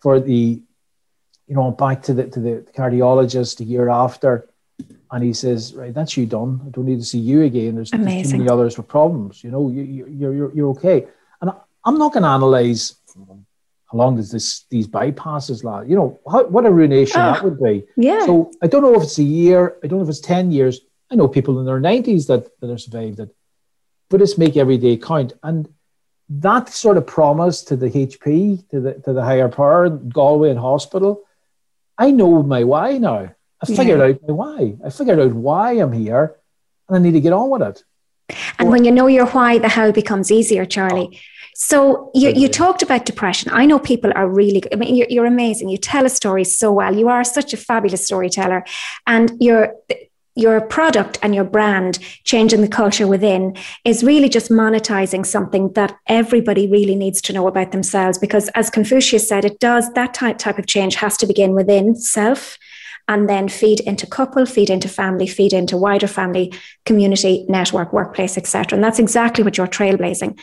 for the, you know, back to the to the cardiologist a year after, and he says, right, that's you done. I don't need to see you again. There's, there's too many others with problems. You know, you, you, you're, you're you're okay. And I'm not going to analyze mm-hmm. How long does this these bypasses last. You know, how, what a ruination Ah, that would be. Yeah. So I don't know if it's a year. I don't know if it's ten years. I know people in their nineties that that have survived it, but it's make every day count. And that sort of promise to the HP, to the to the higher power, Galway and hospital. I know my why now. I figured Yeah. out my why. I figured out why I'm here, and I need to get on with it. And when you know your why, the how becomes easier, Charlie. So you, you talked about depression. I know people are really, I mean, you're, you're amazing. You tell a story so well. You are such a fabulous storyteller. And your, your product and your brand, changing the culture within, is really just monetizing something that everybody really needs to know about themselves. Because as Confucius said, it does, that type, type of change has to begin within self and then feed into couple, feed into family, feed into wider family, community, network, workplace, etc. And that's exactly what you're trailblazing.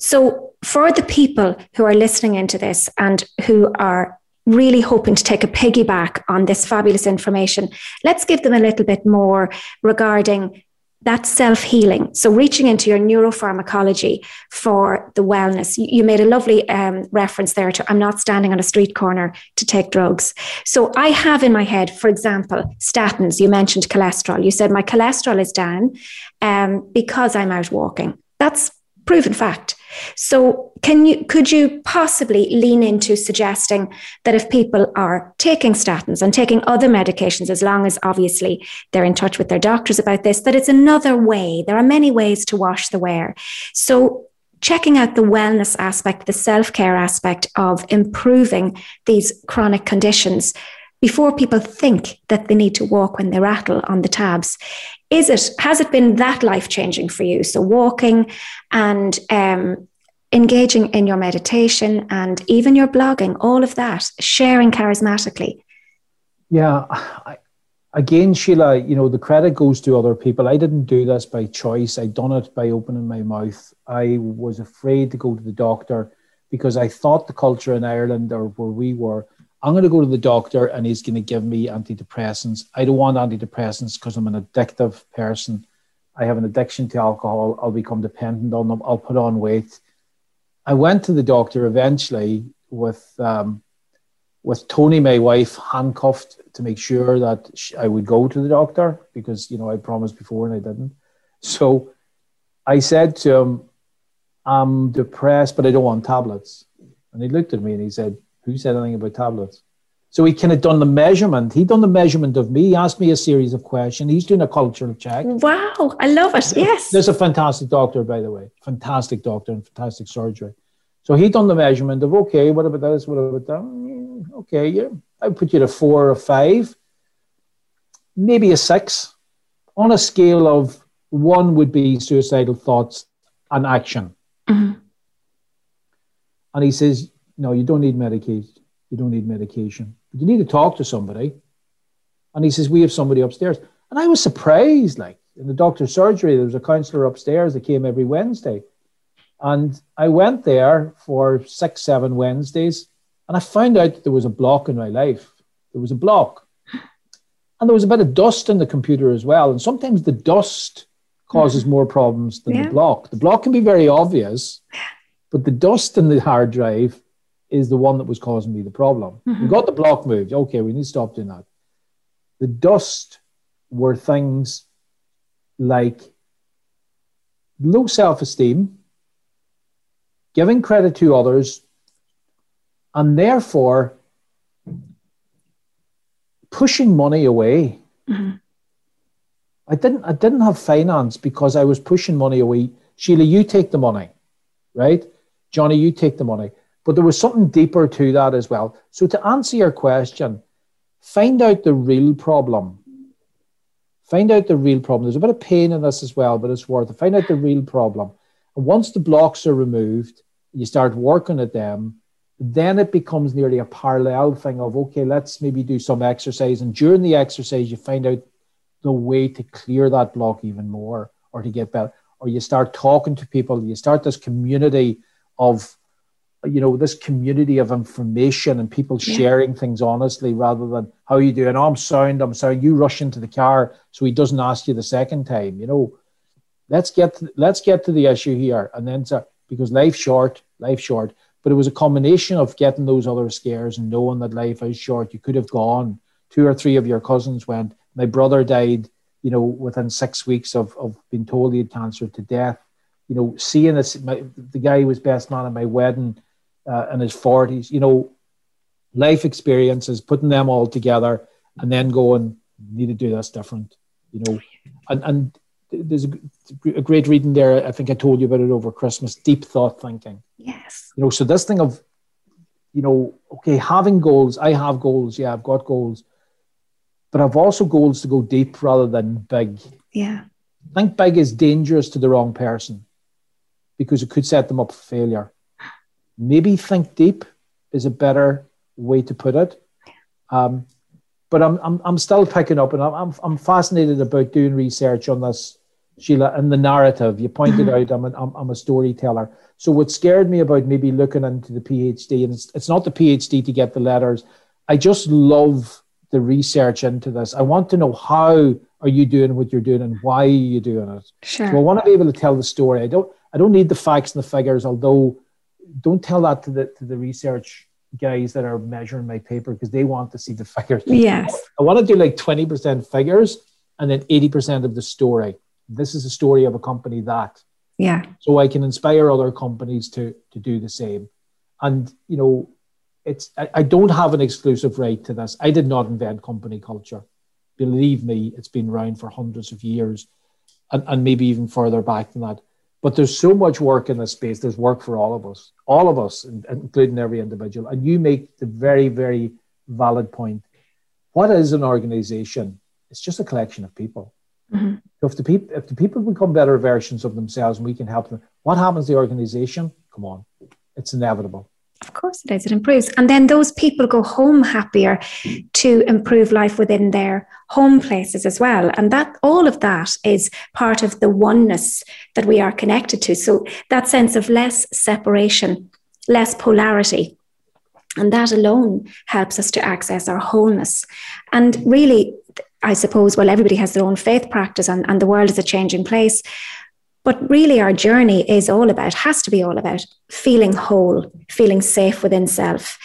So for the people who are listening into this and who are really hoping to take a piggyback on this fabulous information, let's give them a little bit more regarding that self healing. So, reaching into your neuropharmacology for the wellness. You, made a lovely um, reference there to I'm not standing on a street corner to take drugs. So, I have in my head, for example, statins. You mentioned cholesterol. You said my cholesterol is down um, because I'm out walking. That's proven fact. So can you could you possibly lean into suggesting that if people are taking statins and taking other medications as long as obviously they're in touch with their doctors about this that it's another way there are many ways to wash the wear so checking out the wellness aspect, the self care aspect of improving these chronic conditions before people think that they need to walk when they rattle on the tabs. Is it, has it been that life changing for you? So, walking and um, engaging in your meditation and even your blogging, all of that, sharing charismatically. Yeah, I, again, Sheila, you know, the credit goes to other people. I didn't do this by choice. I done it by opening my mouth. I was afraid to go to the doctor because I thought the culture in Ireland or where we were, I'm going to go to the doctor and he's going to give me antidepressants. I don't want antidepressants because I'm an addictive person. I have an addiction to alcohol. I'll become dependent on them. I'll put on weight. I went to the doctor eventually with um, with Tony, my wife, handcuffed to make sure that I would go to the doctor because you know I promised before and I didn't. So I said to him, "I'm depressed, but I don't want tablets." And he looked at me and he said, "Who said anything about tablets?" So he kind of done the measurement. He done the measurement of me. He asked me a series of questions. He's doing a cultural check. Wow, I love it. Yes. There's a fantastic doctor, by the way. Fantastic doctor and fantastic surgery. So he done the measurement of okay, what about this? What about that? Mm, okay, yeah, I would put you to four or five, maybe a six, on a scale of one would be suicidal thoughts and action. Mm-hmm. And he says, no, you don't need medication. You don't need medication. But you need to talk to somebody. And he says, we have somebody upstairs. And I was surprised, like in the doctor's surgery, there was a counselor upstairs that came every Wednesday. And I went there for six, seven Wednesdays, and I found out that there was a block in my life. There was a block. And there was a bit of dust in the computer as well. And sometimes the dust causes more problems than yeah. the block. The block can be very obvious, but the dust in the hard drive is the one that was causing me the problem. Mm-hmm. We got the block moved. Okay, we need to stop doing that. The dust were things like low self esteem, giving credit to others, and therefore pushing money away. Mm-hmm. I didn't I didn't have finance because I was pushing money away. Sheila, you take the money, right? Johnny, you take the money. But there was something deeper to that as well. So to answer your question, find out the real problem. Find out the real problem. There's a bit of pain in this as well, but it's worth it. Find out the real problem. And once the blocks are removed, you start working at them, then it becomes nearly a parallel thing of, okay, let's maybe do some exercise. And during the exercise, you find out the way to clear that block even more or to get better. Or you start talking to people, you start this community of, you know, this community of information and people yeah. sharing things honestly rather than how you doing. Oh, I'm sound, I'm sound. You rush into the car so he doesn't ask you the second time. You know, let's get to, let's get to the issue here, and then so, because life's short, life's short. But it was a combination of getting those other scares and knowing that life is short. You could have gone. Two or three of your cousins went. My brother died, you know, within six weeks of, of being told he had cancer to death. You know, seeing this, my, the guy who was best man at my wedding uh, in his 40s, you know, life experiences, putting them all together and then going, need to do this different, you know. And, and there's a, a, great reading there. I think I told you about it over Christmas. Deep thought thinking. Yes. You know, so this thing of, you know, okay, having goals. I have goals. Yeah, I've got goals, but I've also goals to go deep rather than big. Yeah. I think big is dangerous to the wrong person because it could set them up for failure. Maybe think deep is a better way to put it. Um, but I'm, I'm, I'm still picking up and I'm, I'm fascinated about doing research on this Sheila, and the narrative. You pointed mm-hmm. out I'm, an, I'm, I'm a storyteller. So what scared me about maybe looking into the PhD, and it's, it's not the PhD to get the letters. I just love the research into this. I want to know how are you doing what you're doing and why are you doing it. Sure. So I want to be able to tell the story. I don't I don't need the facts and the figures, although don't tell that to the to the research guys that are measuring my paper because they want to see the figures. Yes. I want to do like 20% figures and then 80% of the story. This is a story of a company that. Yeah. So i can inspire other companies to to do the same. And you know it's I, I, don't have an exclusive right to this. I did not invent company culture. Believe me it's been around for hundreds of years and, and maybe even further back than that But there's so much work in this space. There's work for all of us, all of us, including every individual. And you make the very, very valid point. What is an organization? It's just a collection of people. Mm-hmm. So if the people if the people become better versions of themselves and we can help them, what happens to the organization? Come on, it's inevitable. Of course it is. It improves. And then those people go home happier to improve life within their home places as well. And that all of that is part of the oneness that we are connected to. So that sense of less separation, less polarity. And that alone helps us to access our wholeness. And really, I suppose, well, everybody has their own faith practice and, and the world is a changing place. But really, our journey is all about, has to be all about feeling whole, feeling safe within self,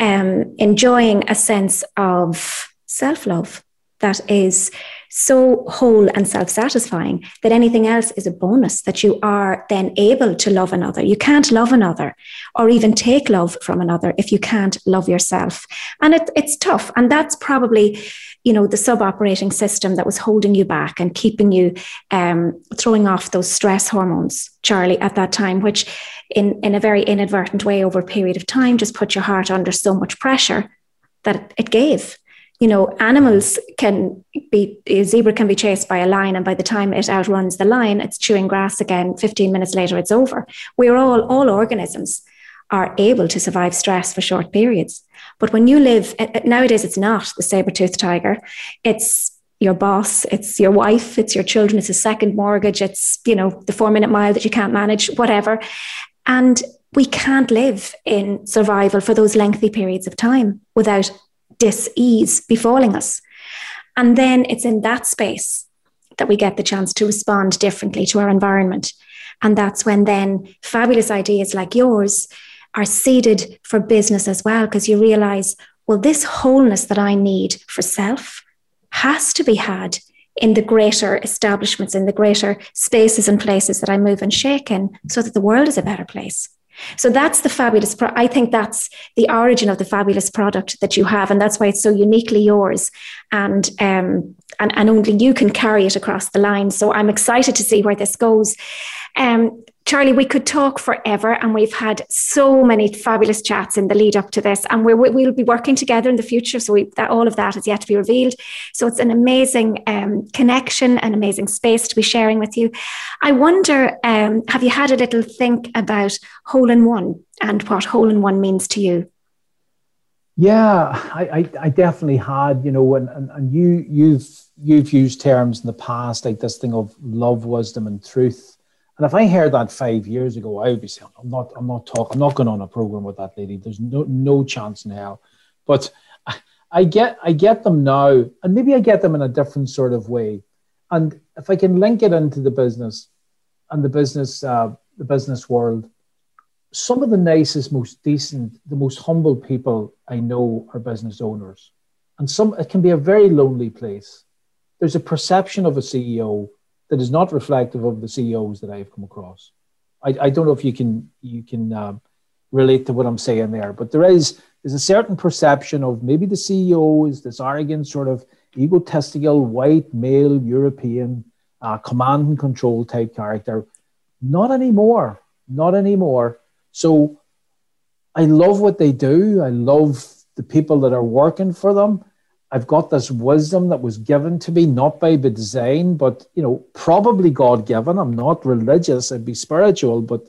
um, enjoying a sense of self love that is so whole and self satisfying that anything else is a bonus that you are then able to love another. You can't love another or even take love from another if you can't love yourself. And it, it's tough. And that's probably you know the sub operating system that was holding you back and keeping you um, throwing off those stress hormones charlie at that time which in in a very inadvertent way over a period of time just put your heart under so much pressure that it gave you know animals can be a zebra can be chased by a lion and by the time it outruns the lion it's chewing grass again 15 minutes later it's over we're all all organisms are able to survive stress for short periods. But when you live, eh, eh, nowadays it's not the saber-toothed tiger. It's your boss, it's your wife, it's your children, it's a second mortgage, it's, you know, the four minute mile that you can't manage, whatever. And we can't live in survival for those lengthy periods of time without dis-ease befalling us. And then it's in that space that we get the chance to respond differently to our environment. And that's when then fabulous ideas like yours are seeded for business as well, because you realize, well, this wholeness that I need for self has to be had in the greater establishments, in the greater spaces and places that I move and shake in, so that the world is a better place. So that's the fabulous. Pro- I think that's the origin of the fabulous product that you have, and that's why it's so uniquely yours, and um, and and only you can carry it across the line. So I'm excited to see where this goes. Um, Charlie, we could talk forever, and we've had so many fabulous chats in the lead up to this, and we will be working together in the future. So we, that, all of that is yet to be revealed. So it's an amazing um, connection, an amazing space to be sharing with you. I wonder, um, have you had a little think about hole in one and what hole in one means to you? Yeah, I, I, I definitely had, you know, and, and, and you you've you've used terms in the past like this thing of love, wisdom, and truth and if I heard that five years ago, I would be saying, I'm not, I'm not talking, I'm not going on a program with that lady. There's no, no chance in hell. But I, I get, I get them now, and maybe I get them in a different sort of way. And if I can link it into the business and the business, uh, the business world, some of the nicest, most decent, the most humble people I know are business owners. And some, it can be a very lonely place. There's a perception of a CEO that is not reflective of the CEOs that I've come across. I, I don't know if you can you can um, relate to what I'm saying there, but there is there's a certain perception of maybe the CEO is this arrogant sort of egotistical white male European uh, command and control type character. Not anymore. Not anymore. So I love what they do. I love the people that are working for them. I've got this wisdom that was given to me, not by the design, but you know, probably God given. I'm not religious, I'd be spiritual, but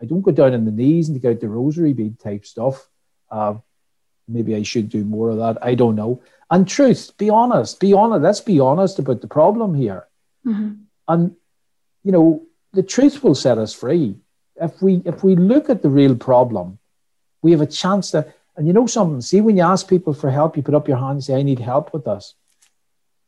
I don't go down on the knees and take out the rosary bead type stuff. Uh, maybe I should do more of that. I don't know. And truth, be honest, be honest. Let's be honest about the problem here. Mm-hmm. And you know, the truth will set us free. If we if we look at the real problem, we have a chance to and you know something? See, when you ask people for help, you put up your hand and say, I need help with this.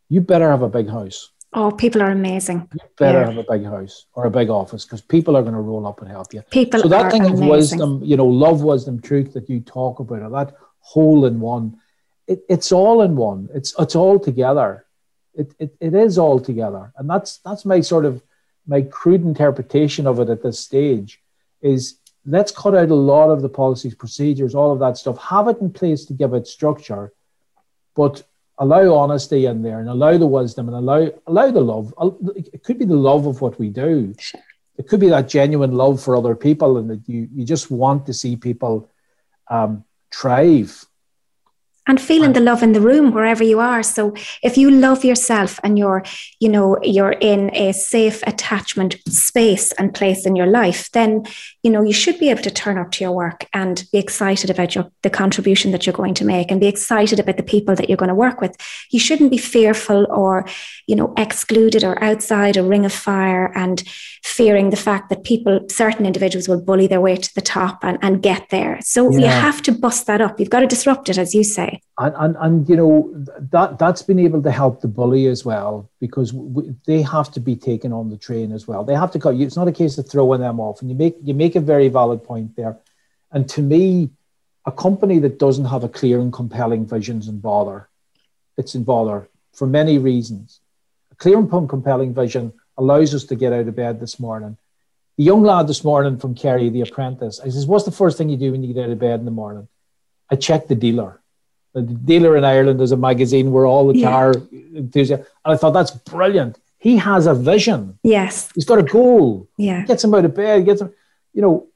You better have a big house. Oh, people are amazing. You better yeah. have a big house or a big office because people are going to roll up and help you. People so that thing amazing. of wisdom, you know, love, wisdom, truth that you talk about, or that whole in one, it, it's all in one. It's it's all together. It, it it is all together, and that's that's my sort of my crude interpretation of it at this stage. Is let's cut out a lot of the policies, procedures, all of that stuff, have it in place to give it structure, but allow honesty in there and allow the wisdom and allow allow the love. It could be the love of what we do. It could be that genuine love for other people and that you, you just want to see people um, thrive and feeling the love in the room wherever you are. So if you love yourself and you're you know you're in a safe attachment space and place in your life then you know you should be able to turn up to your work and be excited about your the contribution that you're going to make and be excited about the people that you're going to work with. You shouldn't be fearful or you know excluded or outside a ring of fire and fearing the fact that people certain individuals will bully their way to the top and, and get there. So yeah. you have to bust that up. You've got to disrupt it as you say and, and, and you know that that's been able to help the bully as well because we, they have to be taken on the train as well. They have to cut. It's not a case of throwing them off. And you make you make a very valid point there. And to me, a company that doesn't have a clear and compelling visions in bother, it's in bother for many reasons. A clear and compelling vision allows us to get out of bed this morning. The young lad this morning from Kerry, the apprentice, I says, "What's the first thing you do when you get out of bed in the morning?" I check the dealer the dealer in Ireland is a magazine where all the yeah. car enthusiasts. And I thought that's brilliant. He has a vision. Yes. He's got a goal. Yeah. Gets him out of bed, gets him, you know,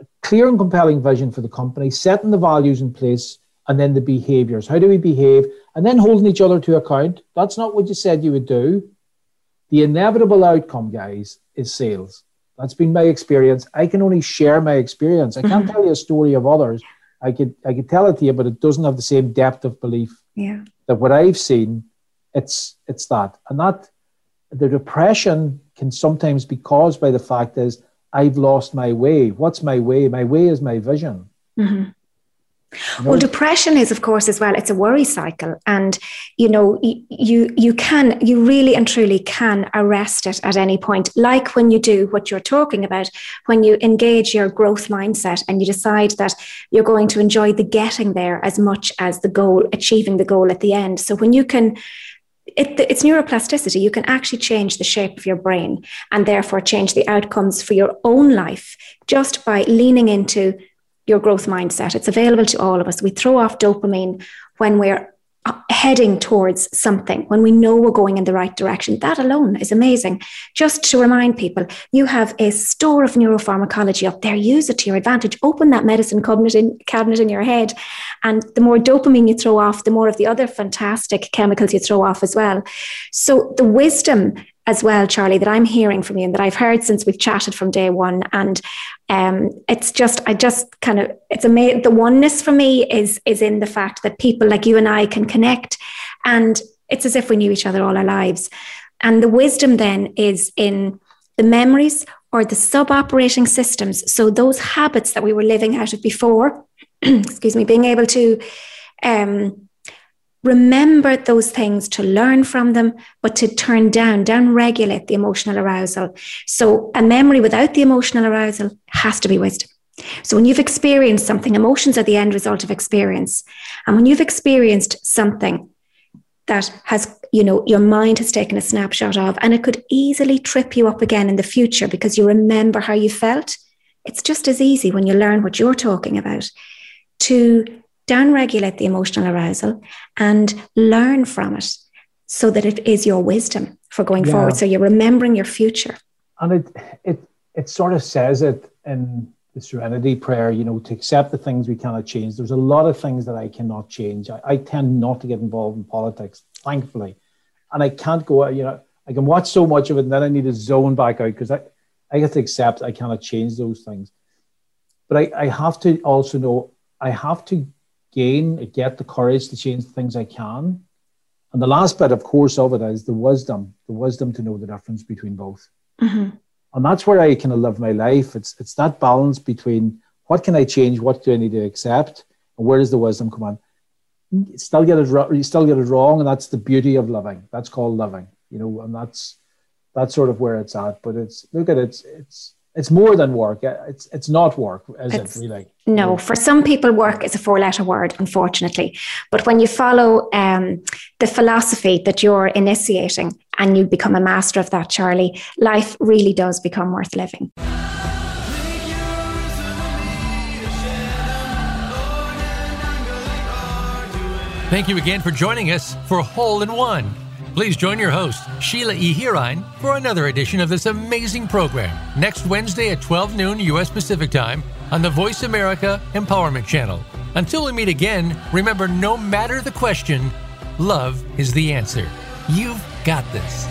a clear and compelling vision for the company, setting the values in place, and then the behaviors. How do we behave? And then holding each other to account. That's not what you said you would do. The inevitable outcome, guys, is sales. That's been my experience. I can only share my experience. I can't mm-hmm. tell you a story of others I could I could tell it to you, but it doesn't have the same depth of belief. Yeah. That what I've seen, it's it's that. And that the depression can sometimes be caused by the fact is I've lost my way. What's my way? My way is my vision. Mm-hmm. Well, depression is, of course, as well. It's a worry cycle, and you know, you you can, you really and truly can arrest it at any point. Like when you do what you're talking about, when you engage your growth mindset and you decide that you're going to enjoy the getting there as much as the goal, achieving the goal at the end. So when you can it, it's neuroplasticity. You can actually change the shape of your brain and therefore change the outcomes for your own life just by leaning into your growth mindset. It's available to all of us. We throw off dopamine when we're uh, heading towards something, when we know we're going in the right direction. That alone is amazing. Just to remind people, you have a store of neuropharmacology up there. Use it to your advantage. Open that medicine cabinet in, cabinet in your head. And the more dopamine you throw off, the more of the other fantastic chemicals you throw off as well. So the wisdom as well, Charlie, that I'm hearing from you and that I've heard since we've chatted from day one. And um, it's just, I just kind of, it's amazing. The oneness for me is is in the fact that people like you and I can connect, and it's as if we knew each other all our lives. And the wisdom then is in the memories or the sub operating systems. So those habits that we were living out of before, excuse me, being able to um, remember those things to learn from them, but to turn down, down regulate the emotional arousal. So a memory without the emotional arousal has to be wisdom. So when you've experienced something, emotions are the end result of experience. And when you've experienced something that has, you know, your mind has taken a snapshot of, and it could easily trip you up again in the future because you remember how you felt. It's just as easy when you learn what you're talking about to downregulate the emotional arousal and learn from it so that it is your wisdom for going yeah. forward. So you're remembering your future. And it, it, it sort of says it in the serenity prayer, you know, to accept the things we cannot change. There's a lot of things that I cannot change. I, I tend not to get involved in politics, thankfully. And I can't go, you know, I can watch so much of it and then I need to zone back out because I, I have to accept I cannot change those things. But I, I have to also know I have to gain, get the courage to change the things I can. And the last bit, of course, of it is the wisdom, the wisdom to know the difference between both. Mm-hmm. And that's where I kind of live my life. It's it's that balance between what can I change, what do I need to accept, and where does the wisdom come on? You still get it, you still get it wrong, and that's the beauty of living. That's called living, you know, and that's that's sort of where it's at. But it's look at it, it's it's it's more than work. It's it's not work, is it's, it really? No, for some people, work is a four-letter word, unfortunately. But when you follow um, the philosophy that you're initiating and you become a master of that, Charlie, life really does become worth living. Thank you again for joining us for Hole in One. Please join your host, Sheila E. Hirine, for another edition of this amazing program next Wednesday at 12 noon U.S. Pacific Time on the Voice America Empowerment Channel. Until we meet again, remember no matter the question, love is the answer. You've got this.